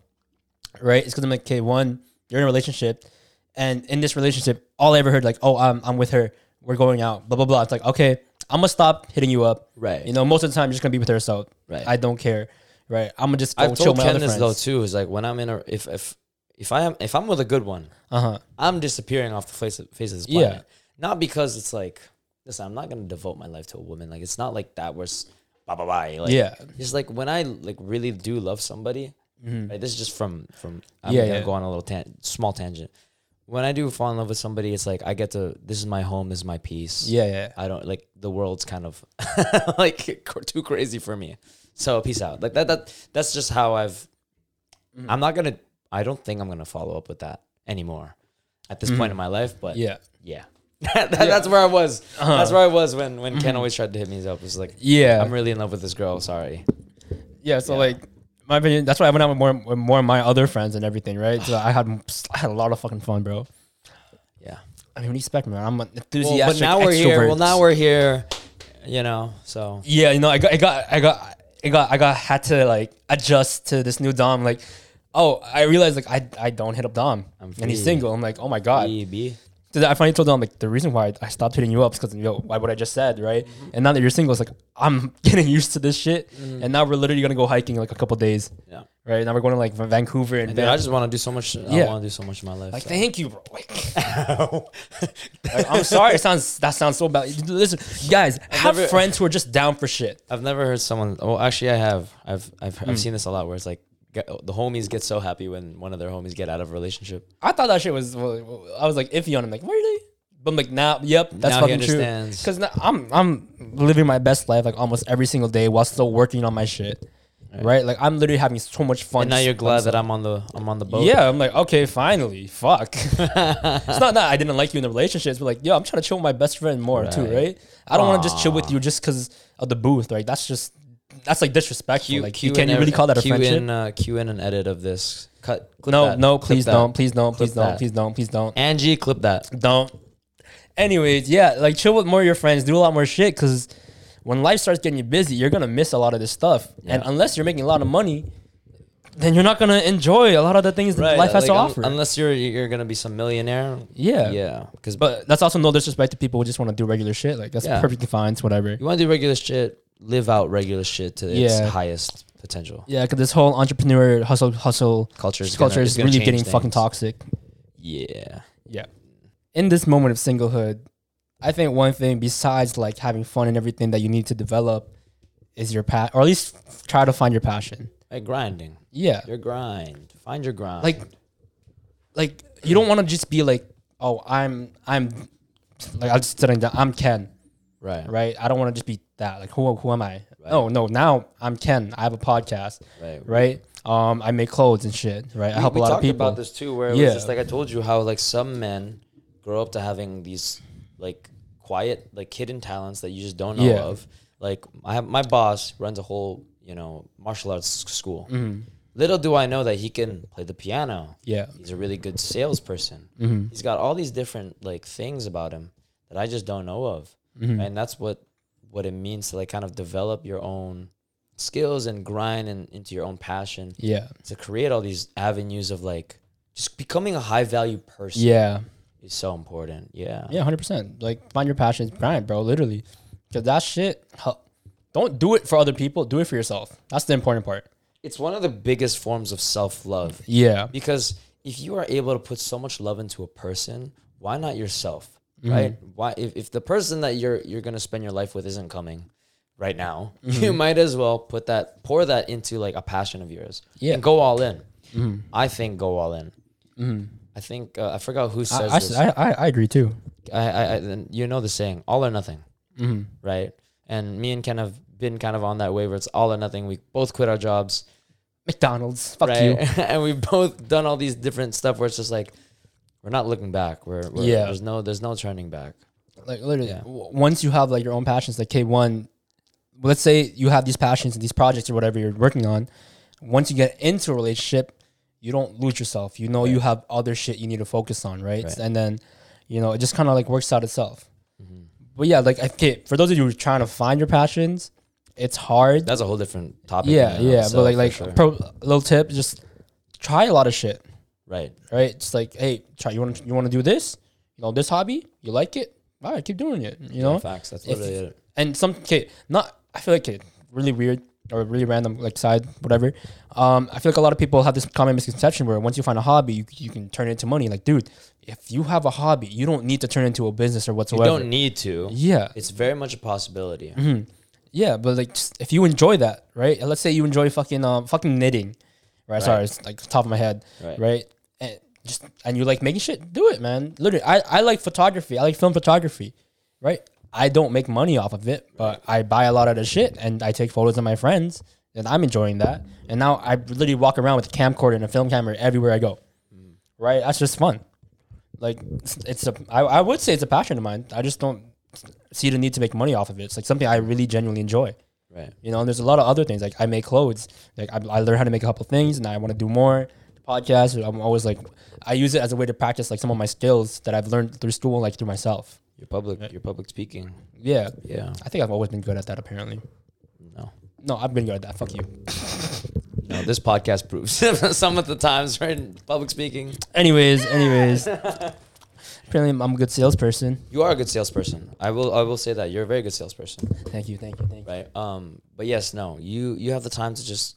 right? Is because I'm like, okay, one, you're in a relationship. And in this relationship, all I ever heard like, oh, I'm I'm with her, we're going out, blah blah blah. It's like okay, I'm gonna stop hitting you up. Right. You know, most of the time you're just gonna be with her, so Right. I don't care. Right. I'm gonna just go I've chill told with my Ken other this though too. Is like when I'm in a if if if I am if I'm with a good one, Uh huh. I'm disappearing off the face of, face of this planet. Yeah. Not because it's like, listen, I'm not gonna devote my life to a woman. Like it's not like that. Where blah blah bye bye. Like, Yeah. It's like when I like really do love somebody. Right. This is just from from. I'm Mm-hmm. Yeah, gonna yeah. go on a little tan- small tangent. When I do fall in love with somebody, it's like I get to. This is my home. This is my peace. Yeah, yeah. I don't like the world's kind of like too crazy for me. So peace out. Like that. That that's just how I've. Mm-hmm. I'm not gonna. I don't think I'm gonna follow up with that anymore, at this point in my life. But Mm-hmm. Yeah. yeah, that, That's where I was. Uh-huh. That's where I was when when Ken always tried to hit me up. It was like, Yeah. I'm really in love with this girl. Sorry. Yeah, so like my opinion, that's why I went out with more with more of my other friends and everything, right? So I had I had a lot of fucking fun, bro. Yeah. I mean, what do you expect, man? I'm an Well, but now we're here. Well, now we're here. You know. So yeah, you know, I got, I got, I got, I got, I got had to like adjust to this new Dom. Like, oh, I realized like I, I don't hit up Dom, I'm and he's single. I'm like, oh my god. B B. I finally told them like the reason why I stopped hitting you up is because you know why what I just said, right? Mm-hmm. And now that you're single, it's like I'm getting used to this shit, and now we're literally gonna go hiking in, like a couple days, Yeah. right? Now we're going to like Vancouver and, And I just want to do so much. I want to do so much in my life. like so. thank you, bro. Like, I'm sorry, it sounds that sounds so bad. Listen, guys, I've never- friends who are just down for shit. I've never heard someone. Oh, actually, I have. I've I've. I've seen this a lot where it's like get, the homies get so happy when one of their homies get out of a relationship. I thought that shit was. Well, I was like iffy on him. Like really? But I'm like, nah. Yep, that's Now fucking true. Because I'm I'm living my best life like almost every single day while still working on my shit. Right? Like I'm literally having so much fun. And now you're glad that I'm on the I'm on the boat. Yeah, I'm like, okay, finally. Fuck. it's not that I didn't like you in the relationships, but like, yo, I'm trying to chill with my best friend more too, Right. right? I don't want to just chill with you just because of the booth. Like that's just that's like disrespectful. Cue, like, you can you really call that a cue friendship? In, uh, cue in an edit of this. Cut. Clip no, that. no, please don't, please don't, please Clip don't, that. please don't, please don't, Angie, clip that. don't. Anyways, yeah, like chill with more of your friends, do a lot more shit, because when life starts getting you busy, you're gonna miss a lot of this stuff, and unless you're making a lot of money, then you're not gonna enjoy a lot of the things that life has to like, un- offer. unless you're you're gonna be some millionaire. yeah, Yeah. Because But that's also no disrespect to people who just want to do regular shit. Like that's Yeah. perfectly fine. It's whatever. you want to do regular shit, live out regular shit to its Yeah. highest potential. Yeah, because this whole entrepreneur hustle hustle Culture is culture is really getting fucking toxic. Yeah. Yeah. In this moment of singlehood, I think one thing besides like having fun and everything that you need to develop is your path, or at least try to find your passion. Like grinding. Yeah. Your grind. Find your grind. Like, like you don't want to just be like, oh, I'm, I'm, like I'm just sitting down. I'm Ken, right. right? I don't want to just be that. Like, who, who am I? Oh no, now I'm Ken. I have a podcast, Right. right? Um, I make clothes and shit, right? I help a lot of talked people. about this too, where it Yeah. was just like I told you how like some men grow up to having these like quiet, like hidden talents that you just don't know Yeah. of. Like I have my boss runs a whole you know martial arts school. Mm-hmm. Little do I know that he can play the piano. Yeah. He's a really good salesperson. Mm-hmm. He's got all these different like things about him that I just don't know of, Mm-hmm. and that's what what it means to like kind of develop your own skills and grind and into your own passion Yeah. to create all these avenues of like just becoming a high value person Yeah. is so important. Yeah. Yeah, hundred percent. Like find your passion, grind, bro. Literally, because that shit. Don't do it for other people. Do it for yourself. That's the important part. It's one of the biggest forms of self love Yeah. because if you are able to put so much love into a person, why not yourself? Mm-hmm. Right? Why if, if the person that you're you're gonna spend your life with isn't coming right now, Mm-hmm. you might as well put that pour that into like a passion of yours. Yeah. And go all in. Mm-hmm. I think go all in. I think uh, I forgot who says I, this. I, I, I agree too. I, I, I you know the saying, all or nothing, Mm-hmm. right? And me and Ken have been kind of on that way where it's all or nothing. We both quit our jobs, McDonald's, fuck right? you. and we've both done all these different stuff where it's just like we're not looking back. We're, we're Yeah. There's no there's no turning back. Like literally, Yeah. w- once you have like your own passions, like K one, let's say you have these passions and these projects or whatever you're working on. Once you get into a relationship, you don't lose yourself. You know you have other shit you need to focus on, right? Right. And then, you know, it just kind of like works out itself. Mm-hmm. But yeah, like okay, for those of you who are trying to find your passions, it's hard. That's a whole different topic. yeah, yeah. itself, But like, like sure. pro little tip, just try a lot of shit. Right. right? It's like, hey, try you want you want to do this, you know, this hobby, you like it, all right, keep doing it, you know. Yeah, facts. That's If- literally it. and some okay, not I feel like it really weird or really random like side whatever. Um, I feel like a lot of people have this common misconception where once you find a hobby, you, you can turn it into money. Like, dude, if you have a hobby, you don't need to turn it into a business or whatsoever. You don't need to. yeah, It's very much a possibility. Hmm. yeah, but like just, if you enjoy that, right? And let's say you enjoy fucking um fucking knitting, right? Sorry, it's like top of my head, Right. right? And just and you like making shit, do it, man. Literally, I I like photography. I like film photography, right? I don't make money off of it, but I buy a lot of the shit and I take photos of my friends, and I'm enjoying that. And now I literally walk around with a camcorder and a film camera everywhere I go, mm. right? That's just fun. Like it's, it's a I, I would say it's a passion of mine. I just don't see the need to make money off of it. It's like something I really genuinely enjoy. Right. You know, and there's a lot of other things. Like I make clothes. Like I, I learned how to make a couple things, and I want to do more. The podcast. I'm always like, I use it as a way to practice like some of my skills that I've learned through school, like through myself. Your public, your public speaking. Yeah, Yeah. I think I've always been good at that. Apparently, No. no, I've been good at that. Fuck you. No, this podcast proves some of the times, right? Public speaking. Anyways, anyways, apparently I'm a good salesperson. You are a good salesperson. I will. I will say that you're a very good salesperson, Thank you, thank you, thank you. right? Um, but yes, no, you you have the time to just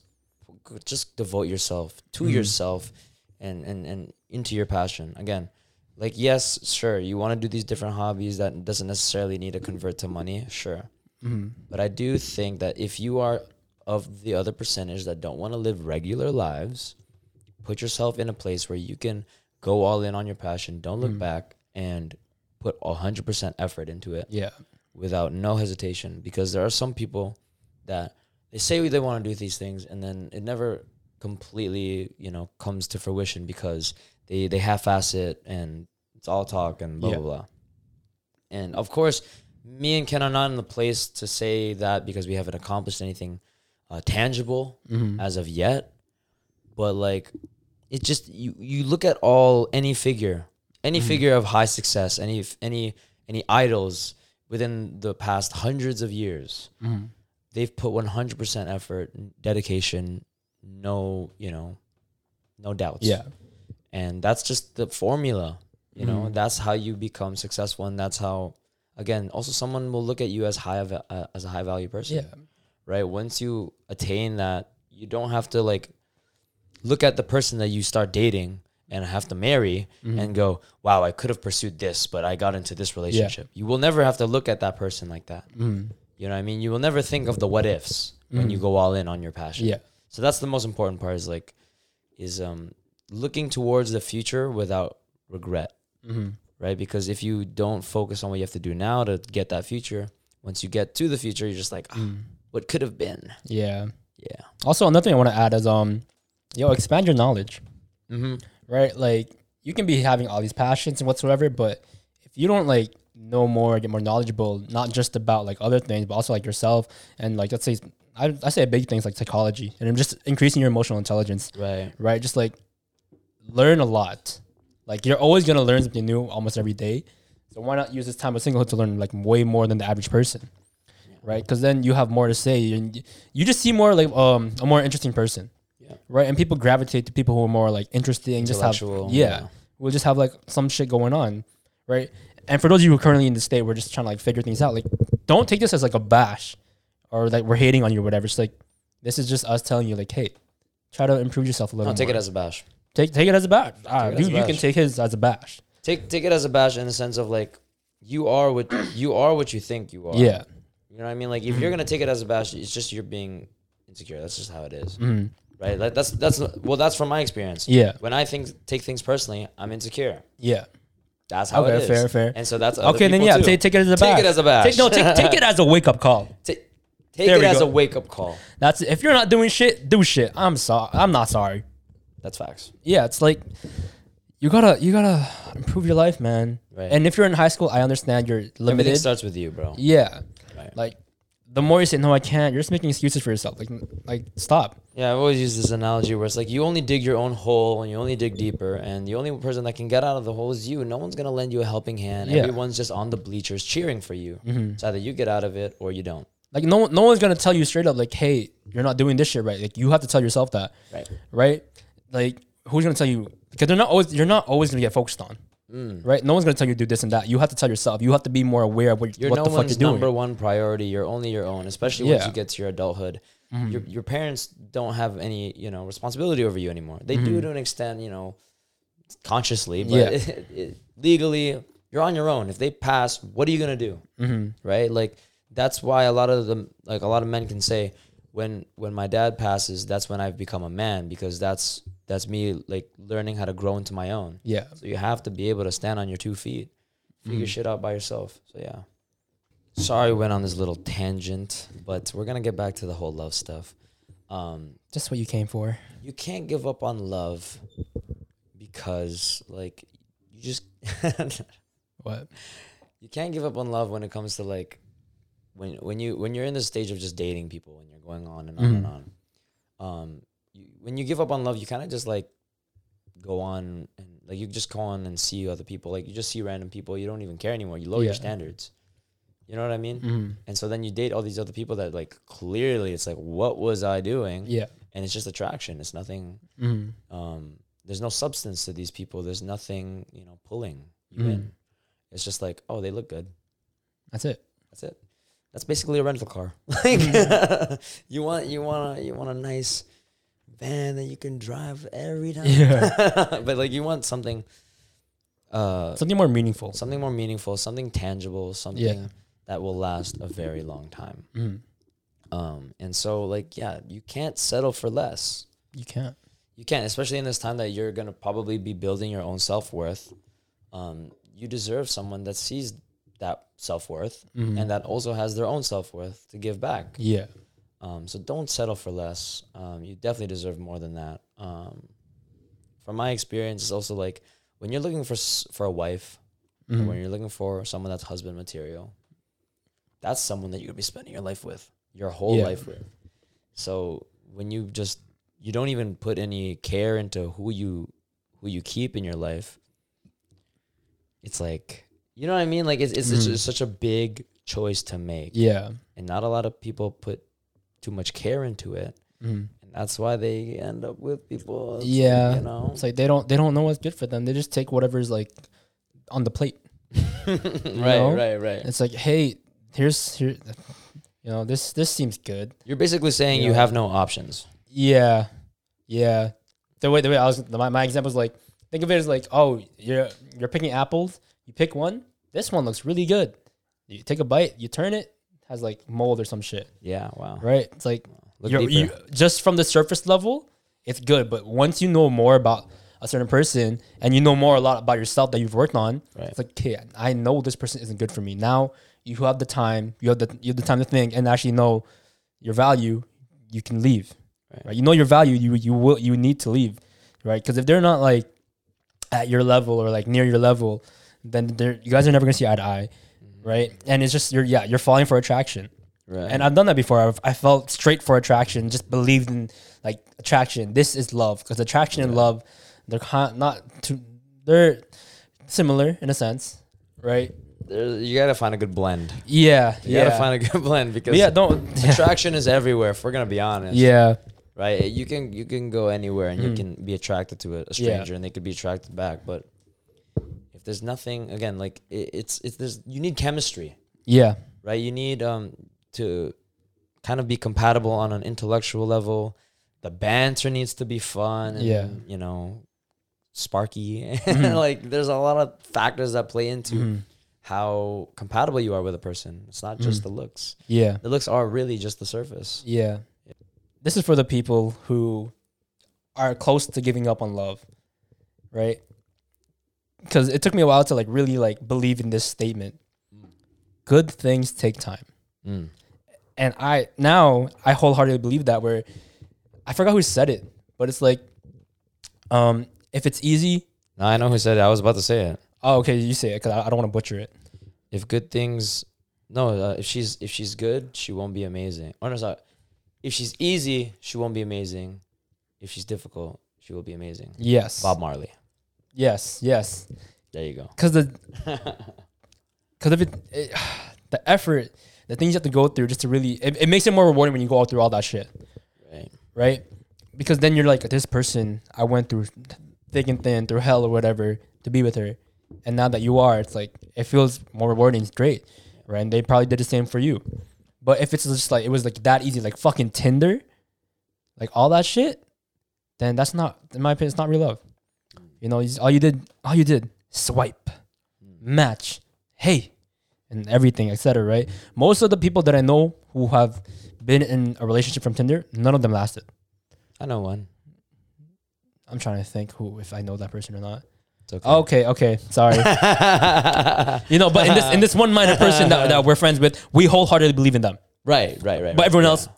just devote yourself to Mhm. yourself and and and into your passion again. Like yes, sure, you want to do these different hobbies that doesn't necessarily need to convert to money, sure. Mhm. But I do think that if you are of the other percentage that don't want to live regular lives, put yourself in a place where you can go all in on your passion, don't look Mm. back, and put a hundred percent effort into it Yeah. without no hesitation. Because there are some people that they say they want to do these things and then it never completely, you know, comes to fruition because they they half-ass it and it's all talk and blah Yeah. blah blah. And of course, me and Ken are not in the place to say that because we haven't accomplished anything uh, tangible Mhm. as of yet. But like, it just you you look at all any figure, any figure of high success, any any any idols within the past hundreds of years, Mhm. They've put one hundred percent effort, dedication, no you know, no doubts. Yeah. and that's just the formula. You know, Mhm. that's how you become successful, and that's how. Again, also someone will look at you as high of a, uh, as a high value person Yeah. right? Once you attain that, you don't have to like look at the person that you start dating and have to marry Mm-hmm. and go, wow, I could have pursued this, but I got into this relationship. You will never have to look at that person like that. Mhm. You know what I mean? You will never think of the what ifs when you go all in on your passion. Yeah. So that's the most important part is like, is um looking towards the future without regret, Mhm. right? Because if you don't focus on what you have to do now to get that future, once you get to the future, you're just like, ah, Mm. what could have been? Yeah. Yeah. Also, another thing I want to add is um, yo, expand your knowledge. Mm-hmm. right? Like you can be having all these passions and whatsoever, but if you don't like know more, get more knowledgeable, not just about like other things, but also like yourself and like let's say I, I say big things like psychology and just increasing your emotional intelligence, Right. right? Just like learn a lot. Like you're always gonna learn something new almost every day. So why not use this time of singlehood to learn like way more than the average person, right? Because then you have more to say and you just see more like um a more interesting person, Yeah. right? And people gravitate to people who are more like interesting, just have Intellectual. yeah, we'll just have like some shit going on, right? And for those of you who are currently in the state, we're just trying to like figure things out. Like, don't take this as like a bash or like we're hating on you or whatever. It's like this is just us telling you like, hey, try to improve yourself a little. No, take more. it as a bash. take take it as a bash. Ah, as you, you can take his as a bash. Take take it as a bash in the sense of like you are what you are what you think you are. Yeah. You know what I mean? Like if you're gonna take it as a bash, it's just you're being insecure. That's just how it is, Mhm. right? Like that's that's well, that's from my experience. Yeah. When I think take things personally, I'm insecure. Yeah. That's how Okay, it is. fair, fair. And so that's other Okay, then yeah, take take it as a back. Take it as a bash. Take, no, take take it as a wake up call. Ta- take it as go. a wake up call. That's if you're not doing shit, do shit. I'm sorry. I'm not sorry. That's facts. Yeah, it's like you gotta you gotta improve your life, man. Right. And if you're in high school, I understand you're limited. Everything starts with you, bro. yeah, Right. like the more you say no, I can't. You're just making excuses for yourself. Like like stop. Yeah, I've always used this analogy where it's like you only dig your own hole and you only dig deeper, and the only person that can get out of the hole is you. No one's gonna lend you a helping hand. Yeah. Everyone's just on the bleachers cheering for you. Mhm. It's either you get out of it or you don't. Like no no one's gonna tell you straight up like, hey, you're not doing this shit right. Like you have to tell yourself that, Right. right? Like who's gonna tell you because they're not always you're not always gonna get focused on, Mm. right? No one's gonna tell you to do this and that. You have to tell yourself. You have to be more aware of what, You're what no the fuck one's you're doing. number one priority. You're only your own, especially once you get to your adulthood. Mhm. Your your parents don't have any you know responsibility over you anymore. They do Mhm. to an extent, you know, consciously, but Yeah. it, it, legally, you're on your own. If they pass, what are you gonna do? Mhm. right? Like that's why a lot of them, like a lot of men can say, when when my dad passes, that's when I've become a man because that's that's me like learning how to grow into my own. Yeah. So you have to be able to stand on your two feet, figure Mhm. shit out by yourself. So yeah. Sorry, we went on this little tangent, but we're gonna get back to the whole love stuff. Um, Just what you came for. you can't give up on love because like you just What? you can't give up on love when it comes to like when when you when you're in the stage of just dating people and you're going on and on and Mhm. on. Um, when you give up on love, you kind of just like go on and like you just go on and see other people. Like you just see random people. You don't even care anymore. You lower your standards. You know what I mean? Mhm. And so then you date all these other people that like clearly it's like what was I doing? Yeah. And it's just attraction. It's nothing. Mhm. Um, there's no substance to these people. There's nothing you know pulling you Mhm. in. It's just like oh they look good. That's it. That's it. That's basically a rental car. Like you want you want a you want a nice van that you can drive every time. Yeah. but like you want something uh Something more meaningful. something more meaningful, something tangible, something that will last a very long time. Mhm. Um and so like yeah, you can't settle for less. You can't. You can't, especially in this time that you're gonna probably be building your own self worth. Um, you deserve someone that sees that self worth Mhm. and that also has their own self worth to give back. Yeah. Um, so don't settle for less. Um, you definitely deserve more than that. Um, from my experience, it's also like when you're looking for for a wife, or Mhm. when you're looking for someone that's husband material, that's someone that you're gonna be spending your life with, your whole Yeah. life with. So when you just you don't even put any care into who you who you keep in your life, it's like you know what I mean. Like it's it's, it's Mhm. just such a big choice to make, Yeah. and not a lot of people put too much care into it, Mhm. and that's why they end up with people. Yeah. you know. It's like they don't they don't know what's good for them. They just take whatever's like on the plate. right, know? right, right. It's like, hey, here's here, you know, this this seems good. You're basically saying you Yeah. have no options. Yeah, yeah. The way the way I was my my example is like think of it as like oh you're you're picking apples. You pick one. This one looks really good. You take a bite. You turn it. Has like mold or some shit. Yeah, wow. Right. It's like you just from the surface level, it's good. But once you know more about a certain person and you know more a lot about yourself that you've worked on, Right. it's like, okay, I know this person isn't good for me. Now you have the time, you have the you have the time to think and actually know your value. You can leave, Right. right? You know your value. You you will you need to leave, right? Because if they're not like at your level or like near your level, then they're you guys are never gonna see eye to eye, right? And it's just you're yeah you're falling for attraction. right. And I've done that before. I've, I felt straight for attraction, just believed in like attraction. This is love because attraction and love, they're con- not too, they're similar in a sense, right? You gotta find a good blend. Yeah, You yeah, gotta find a good blend because But yeah. Don't attraction is everywhere. If we're gonna be honest, yeah, right? You can you can go anywhere and you Mhm. can be attracted to a, a Yeah. stranger, and they could be attracted back. But if there's nothing, again, like it, it's it's there's you need chemistry, yeah, right? You need um to kind of be compatible on an intellectual level. The banter needs to be fun. And, Yeah. you know, sparky. Mhm. like there's a lot of factors that play into Mhm. how compatible you are with a person. It's not just Mhm. the looks. yeah, The looks are really just the surface. yeah. This is for the people who are close to giving up on love, right? Because it took me a while to like really like believe in this statement. Good things take time. Mm. and I now I wholeheartedly believe that. Where I forgot who said it, but it's like, um, if it's easy, No, I know who said it. I was about to say it. oh okay, you say it because I, I don't want to butcher it. If good things, no, uh, if she's if she's good, she won't be amazing. Or no, sorry. If she's easy, she won't be amazing. If she's difficult, she will be amazing. Yes, Bob Marley. Yes, yes, There you go. because the because of it, it, the effort, the things you have to go through just to really, it, it makes it more rewarding when you go all through all that shit, right. right? Because then you're like, this person, I went through thick and thin through hell or whatever to be with her, and now that you are, it's like it feels more rewarding. It's great, right? And they probably did the same for you. But if it's just like it was like that easy, like fucking Tinder, like all that shit, then that's not, in my opinion, it's not real love. You know, all you did, all you did, swipe, match, hey, and everything, etc. Right? Most of the people that I know who have been in a relationship from Tinder, none of them lasted. I know one. I'm trying to think who, if I know that person or not. Okay. Okay, okay, sorry. you know, but in this in this one minded person that, that we're friends with, we wholeheartedly believe in them. right, right, right. But right. everyone Yeah. else,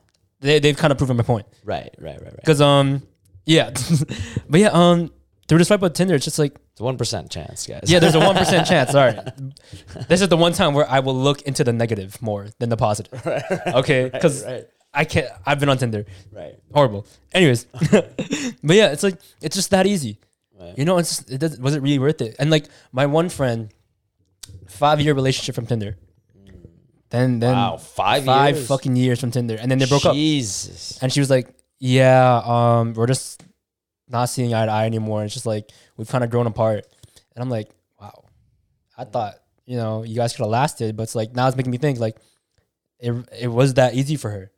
they they've kind of proven my point. Right, right, right, right. Because um, yeah, but yeah, um, through the swipe of Tinder, it's just like It's one percent chance, guys. yeah, there's a one percent chance. Sorry, this is the one time where I will look into the negative more than the positive. Okay, because right, I can't. I've been on Tinder, right. horrible. Anyways, but yeah, it's like it's just that easy. Right. You know, it's just, it does, was it really worth it? And like my one friend, five year relationship from Tinder. Then then Wow, five five years? fucking years from Tinder, and then they broke up. Jesus. And she was like, "Yeah, um, we're just not seeing eye to eye anymore. It's just like we've kind of grown apart." And I'm like, "Wow, I thought you know you guys could have lasted, but it's like now it's making me think like it it was that easy for her,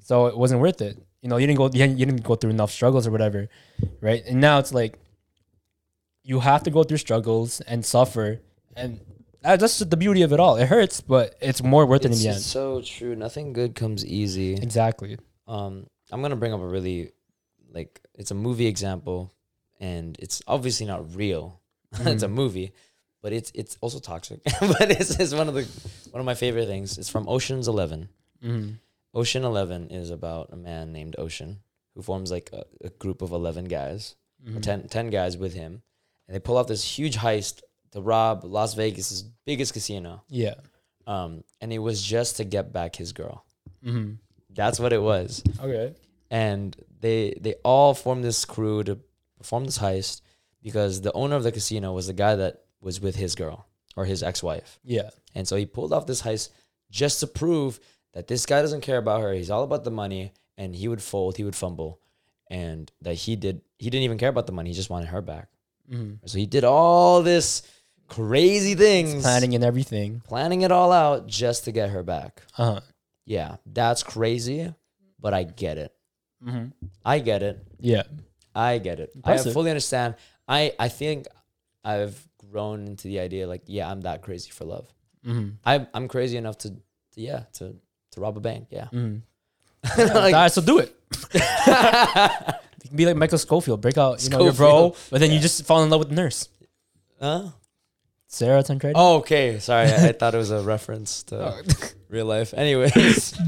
so it wasn't worth it. You know, you didn't go you didn't, you didn't go through enough struggles or whatever, right? And now it's like you have to go through struggles and suffer, and that's the beauty of it all. It hurts, but it's more worth it in the end. so true. Nothing good comes easy. Exactly. Um, I'm gonna bring up a really, like, it's a movie example, and it's obviously not real. it's a movie, but it's it's also toxic. but it's, it's one of the one of my favorite things. It's from Ocean's Eleven. hmm Ocean Eleven is about a man named Ocean who forms like a, a group of eleven guys, or 10, 10 guys with him, and they pull off this huge heist to rob Las Vegas's biggest casino. Yeah. Um, and it was just to get back his girl. hmm That's what it was. Okay. And they they all formed this crew to perform this heist because the owner of the casino was the guy that was with his girl or his ex-wife. Yeah. And so he pulled off this heist just to prove that this guy doesn't care about her. He's all about the money and he would fold, he would fumble. And that he did he didn't even care about the money. He just wanted her back. hmm So he did all this crazy things Planning and everything. planning it all out just to get her back. Uh huh. Yeah, that's crazy, but I get it. Hmm I get it. Yeah. I get it. I fully understand. I I think I've grown into the idea like yeah, I'm that crazy for love. hmm I'm I'm crazy enough to, to yeah to to rob a bank. Yeah. hmm Like- Alright, so do it. you can be like Michael Scofield, break out, you know, your bro, but then you just fall in love with the nurse, Huh? Sara Tancredi. Oh, okay. Sorry, I, I thought it was a reference to Oh. real life. Anyways,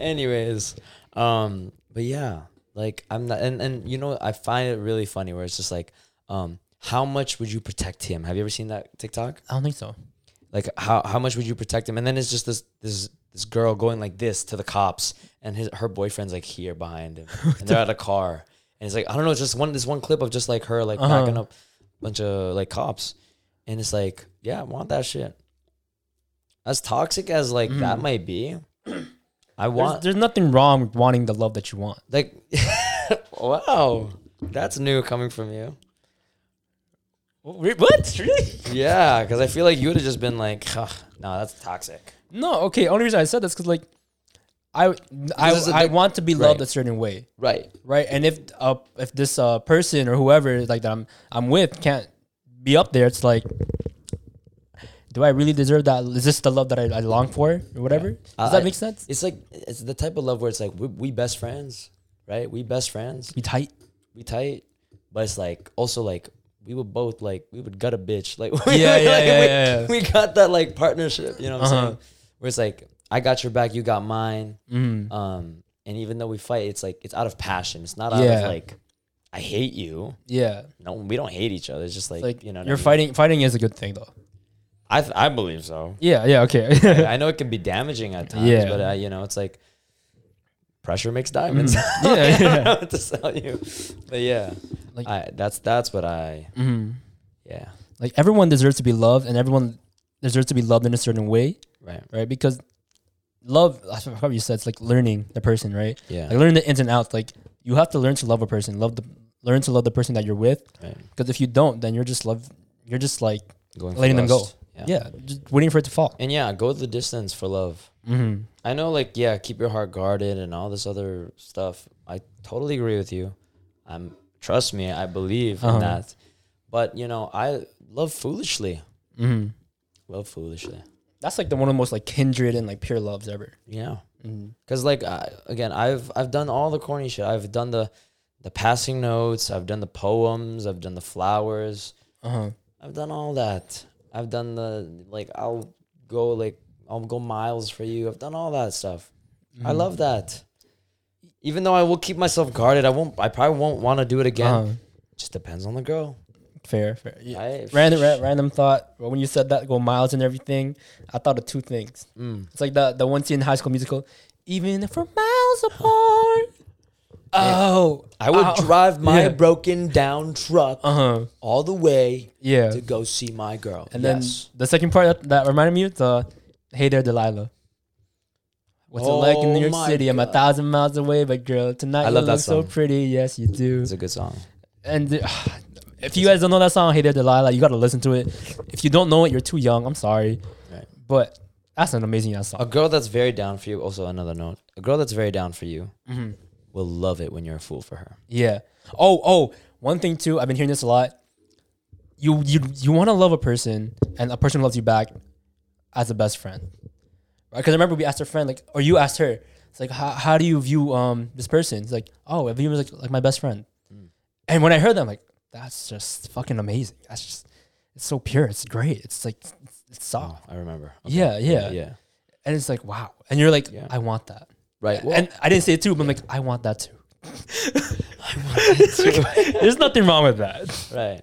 anyways, um, but yeah, like I'm not, and and you know, I find it really funny where it's just like, um, how much would you protect him? Have you ever seen that TikTok? I don't think so. Like how how much would you protect him? And then it's just this this this girl going like this to the cops, and his her boyfriend's like here behind him, and they're at a car, and it's like I don't know, it's just one this one clip of just like her like Uh-huh. backing up a bunch of like cops, and it's like yeah, I want that shit. As toxic as like that might be, I Mm. There's, want there's nothing wrong with wanting the love that you want. like wow, that's new coming from you. What? Really? Yeah, because I feel like you would have just been like, "Ugh, no, that's toxic. No. Okay. Only reason I said this because like, I I, a I big- want to be loved Right. a certain way, Right. right? And if uh if this uh person or whoever like that I'm I'm with can't be up there, it's like. Do I really deserve that? Is this the love that I, I long for or whatever? Does I- that I- make sense? It's like it's the type of love where it's like we, we best friends, right? We best friends, We tight. we tight, but it's like also like we would both like we would gut a bitch, like Yeah, yeah, like, yeah, we, yeah, yeah. we got that like partnership, you know what I'm Uh-huh. saying? Where it's like I got your back, you got mine, Mm. um, and even though we fight, it's like it's out of passion. It's not out Yeah. of like I hate you. Yeah. No, we don't hate each other. It's just like, Like you know, you're mean? fighting. Fighting is a good thing though. I th- I believe so. Yeah. Yeah. Okay. I know it can be damaging at times, Yeah. but uh, you know, it's like pressure makes diamonds. Mm. Yeah, I don't yeah. know what to tell you, but yeah, Like- I, that's that's what I Mhm. yeah Like everyone deserves to be loved, and everyone deserves to be loved in a certain way, right right? Because love, I you said. It's like learning the person, right? yeah Like learning the ins and outs. Like you have to learn to love a person, love the learn to love the person that you're with. Right. Because if you don't, then you're just love. You're just like Going for letting them go. lust. Yeah. yeah, just waiting for it to fall. And yeah, go the distance for love. Mm-hmm. I know, like, yeah, keep your heart guarded and all this other stuff. I totally agree with you. I'm trust me, I believe Uh-huh. in that. But you know, I love foolishly. Mm-hmm. Love foolishly. That's like the one of the most like kindred and like pure loves ever. Yeah. Mm-hmm. Cause like I, again, I've I've done all the corny shit. I've done the the passing notes. I've done the poems. I've done the flowers. Uh huh. I've done all that. I've done the like I'll go like I'll go miles for you. I've done all that stuff. Mm-hmm. I love that. Even though I will keep myself guarded, I won't. I probably won't want to do it again. Uh-huh. Just depends on the girl. Fair, fair. Yeah. Right? Random, ra- random thought. Well, when you said that, go miles and everything, I thought of two things. Mm. It's like the the one scene in High School Musical. Even if we're miles apart. Oh, I would Ow. drive my Yeah. broken down truck uh huh. all the way Yeah. to go see my girl. And yes. then the second part that, that reminded me of the Hey There Delilah. What's it like in Oh New York my City? I'm a thousand miles away, but girl, tonight I you love look so pretty. Yes, you do. it's a good song. And uh, if you guys don't know that song, Hey There Delilah, you got to listen to it. If you don't know it, you're too young. I'm sorry. Right. But that's an amazing ass A girl that's very down for you. Also, another note: a girl that's very down for you hmm will love it when you're a fool for her. Yeah. Oh, oh, one thing too, I've been hearing this a lot. You you you want to love a person and a person loves you back as a best friend. Right? Because I remember we asked our friend, like, or you asked her, it's like, how, how do you view um this person? It's like, oh, I view him as like, like my best friend. And when I heard that, I'm like, that's just fucking amazing. That's just, it's so pure. It's great. It's like, it's, it's soft. Oh, I remember. Yeah, yeah, yeah. And it's like, wow. And you're like, Yeah. I want that. Right. Well, and I didn't say it too, but I'm like, I want that too. There's nothing wrong with that. right.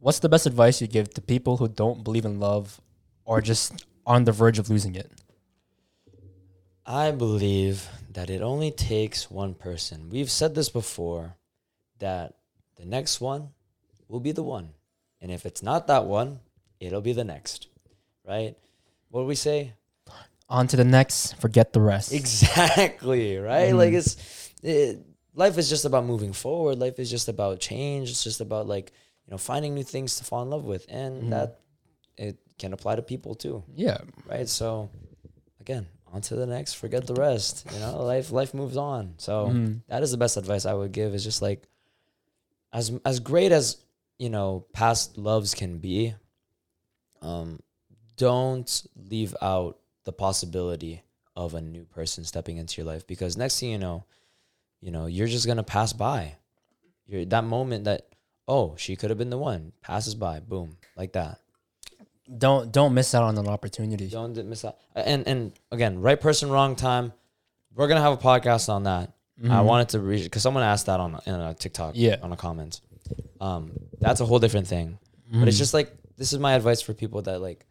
What's the best advice you give to people who don't believe in love or just on the verge of losing it? I believe that it only takes one person. We've said this before that the next one will be the one. And if it's not that one, it'll be the next. Right? What do we say? On to the next, forget the rest. Exactly, right? Like it's it, life is just about moving forward. Life is just about change. It's just about like, you know, finding new things to fall in love with. And that it can apply to people too. yeah. right? So again, on to the next, forget the rest. You know, life life moves on. So Mhm. that is the best advice I would give is just like as as great as, you know, past loves can be, um, don't leave out the possibility of a new person stepping into your life because next thing you know, you know, you're just gonna pass by. You're that moment that, oh, she could have been the one, passes by, boom, like that. Don't don't miss out on an opportunity. Don't miss out. And and again, right person, wrong time. We're gonna have a podcast on that. I wanted to reach because someone asked that on in a TikTok, Mm-hmm. Yeah. on a comment. Um, that's a whole different thing. But it's just like this is my advice for people that like.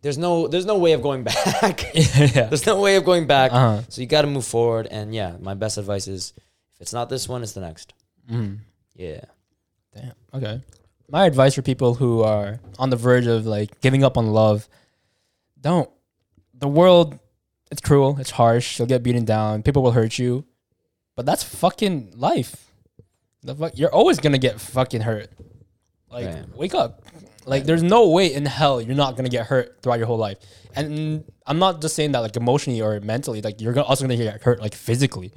There's no there's no way of going back. yeah. there's no way of going back. Uh-huh. So you got to move forward. And yeah, my best advice is if it's not this one, it's the next. Mhm. Yeah. Damn. Okay. My advice for people who are on the verge of like giving up on love, don't. The world, it's cruel. It's harsh. You'll get beaten down. People will hurt you, but that's fucking life. The fuck, you're always gonna get fucking hurt. Like, Right. wake up. Like, there's no way in hell you're not gonna get hurt throughout your whole life. And I'm not just saying that like emotionally or mentally. Like, you're also gonna get hurt like physically,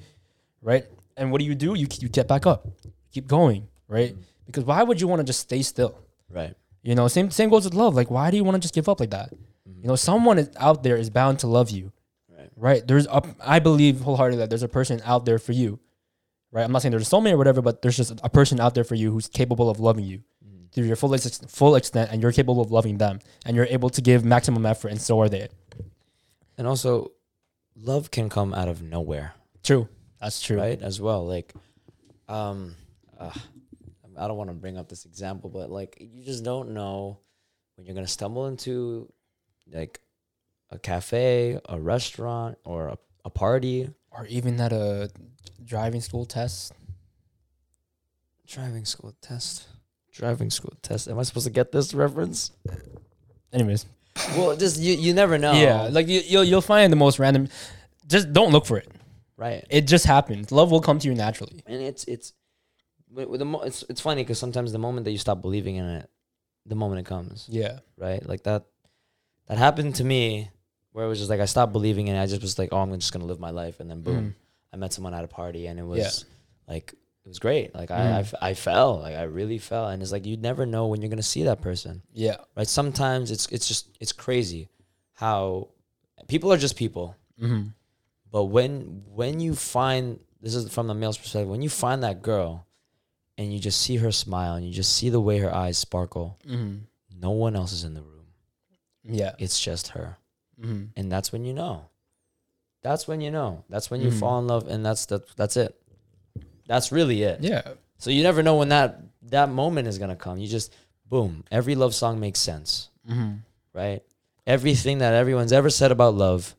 right? And what do you do? You you get back up, keep going, right? Mm-hmm. Because why would you want to just stay still? Right. You know, same same goes with love. Like, why do you want to just give up like that? Mm-hmm. You know, someone is out there is bound to love you, Right. right? There's a, I believe wholeheartedly that there's a person out there for you, right? I'm not saying there's a soulmate or whatever, but there's just a person out there for you who's capable of loving you to your full ex- full extent, and you're capable of loving them, and you're able to give maximum effort, and so are they. And also, love can come out of nowhere. True, that's true. right as well like um uh, i don't want to bring up this example but like you just don't know when you're going to stumble into like a cafe a restaurant or a, a party Or even at a driving school test. driving school test driving school test am i supposed to get this reference Anyways, well just you, you never know yeah, like you, you'll you'll find the most random. Just don't look for it. right. It just happens. Love will come to you naturally. and it's it's with with the mo- it's it's funny because sometimes the moment that you stop believing in it, the moment it comes, Yeah. right? Like that that happened to me where it was just like I stopped believing in it. I just was like, oh, I'm just gonna live my life, and then boom, Mhm. I met someone at a party, and it was Yeah. like it was great. Like I, I, I I fell, like I really fell, and it's like you never know when you're gonna see that person, Yeah. right? Sometimes it's it's just it's crazy how people are just people. Mm-hmm. But when when you find this is from the male's perspective, when you find that girl and you just see her smile and you just see the way her eyes sparkle, Mm-hmm. no one else is in the room. Yeah. It's just her. Mm-hmm. And that's when you know. That's when you know. That's when you Mhm. fall in love and that's the that's it. That's really it. Yeah. So you never know when that that moment is gonna come. You just boom. Every love song makes sense, Mm-hmm. right? Everything that everyone's ever said about love,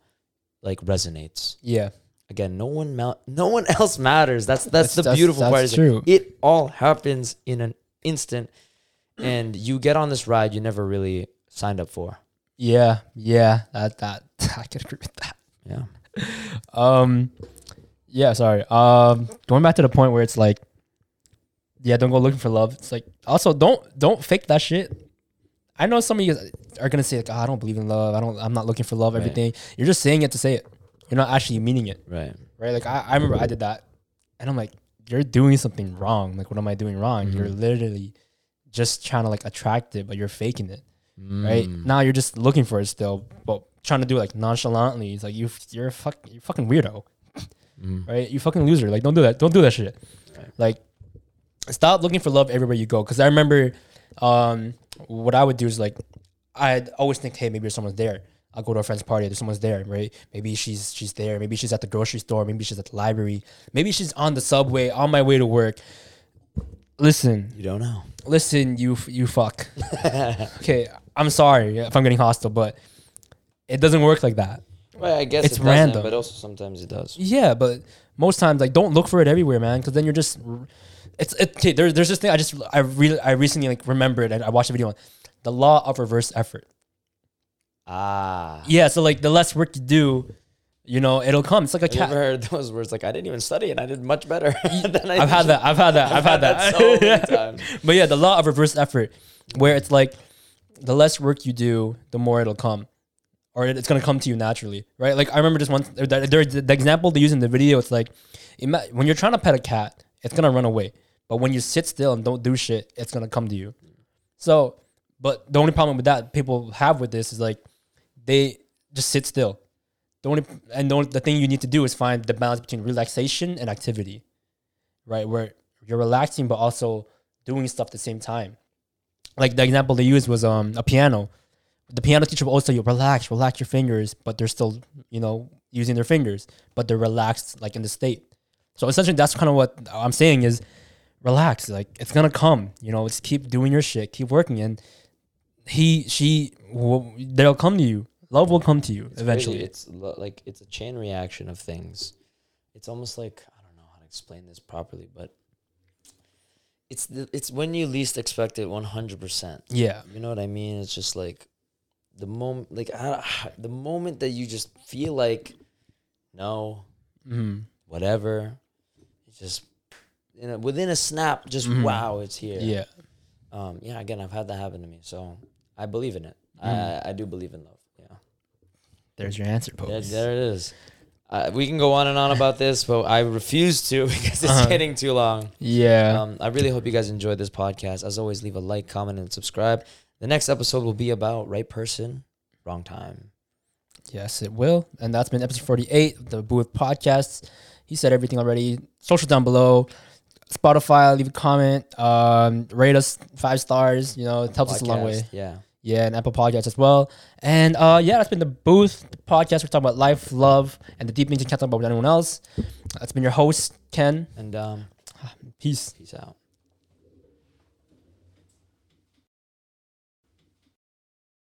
like resonates. Yeah. again no one ma- no one else matters that's that's, That's- the that's- beautiful part that's true. it all happens in an instant and you get on this ride you never really signed up for Yeah. Yeah. That that I can agree with that. yeah Um, yeah, sorry. Um, going back to the point where it's like, yeah, don't go looking for love. It's like also don't don't fake that shit. I know some of you are gonna say like, oh, I don't believe in love. I don't. I'm not looking for love. Right. Everything. You're just saying it to say it. You're not actually meaning it, right right? Like I, I remember I did that, and I'm like, you're doing something wrong. Like, what am I doing wrong? You're Mhm. literally just trying to like attract it, but you're faking it, right? Mm. Now you're just looking for it still, but trying to do it like nonchalantly. It's like you, you're a fuck, you're a fucking weirdo Mm. right? You fucking loser. Like, don't do that. Don't do that shit. Right. Like, stop looking for love everywhere you go. Because I remember, um, what I would do is like, I'd always think, hey, maybe there's someone's there. I'll go to a friend's party. There's someone's there, right? Maybe she's she's there. Maybe she's at the grocery store. Maybe she's at the library. Maybe she's on the subway on my way to work. Listen, you don't know listen, you you fuck. okay, I'm sorry if I'm getting hostile, but it doesn't work like that. Well i guess It's it random. but also sometimes it does Yeah, but most times, like, don't look for it everywhere, man, because then you're just. It's it, okay. There, there's this thing I just I really I recently like remembered and I watched a video on the law of reverse effort. ah Yeah, so like the less work you do, you know, it'll come. It's like a cat. ever heard those words like i didn't even study and i did much better than I I've had that. I've had that. I've had that. so many times but yeah, the law of reverse effort, where it's like the less work you do, the more it'll come, or it's gonna come to you naturally, right? Like I remember just one. The, the, the example they use in the video, it's like when you're trying to pet a cat, it's gonna run away, but when you sit still and don't do shit, it's gonna come to you. So, but the only problem with that people have with this is like they just sit still. The only and the, only, the thing you need to do is find the balance between relaxation and activity, right? Where you're relaxing but also doing stuff at the same time. Like the example they used was um a piano. The piano teacher will always tell you relax, relax your fingers, but they're still you know using their fingers, but they're relaxed like in the state. So essentially, that's kind of what I'm saying is relax. Like it's gonna come. You know, just keep doing your shit, keep working, and he, she, will, they'll come to you. Love will come to you It's eventually. crazy. It's lo- like it's a chain reaction of things. It's almost like I don't know how to explain this properly, but it's the, it's when you least expect it, one hundred percent. Yeah. You know what I mean? It's just like the moment, like I, the moment that you just feel like no, Mm. whatever, it's just you know within a snap, just Mhm. wow, it's here. Yeah. Um. Yeah. Again, I've had that happen to me, so I believe in it. Mm. I I do believe in love. Yeah. There's your answer, There, there it is. Uh, we can go on and on about this, but I refuse to because it's Uh-huh. getting too long. Yeah. Um, I really hope you guys enjoyed this podcast. As always, leave a like, comment, and subscribe. The next episode will be about right person, wrong time. Yes, it will. And that's been episode 48 of the Booth Podcast. He said everything already. Social down below. Spotify, leave a comment. Um, rate us five stars. You know, it helps us a long way. Yeah. Yeah, and Apple Podcast as well. And uh, yeah, that's been the Booth Podcast. We're talking about life, love, and the deep things you can't talk about with anyone else. That's been your host, Ken. And um, Peace. peace out.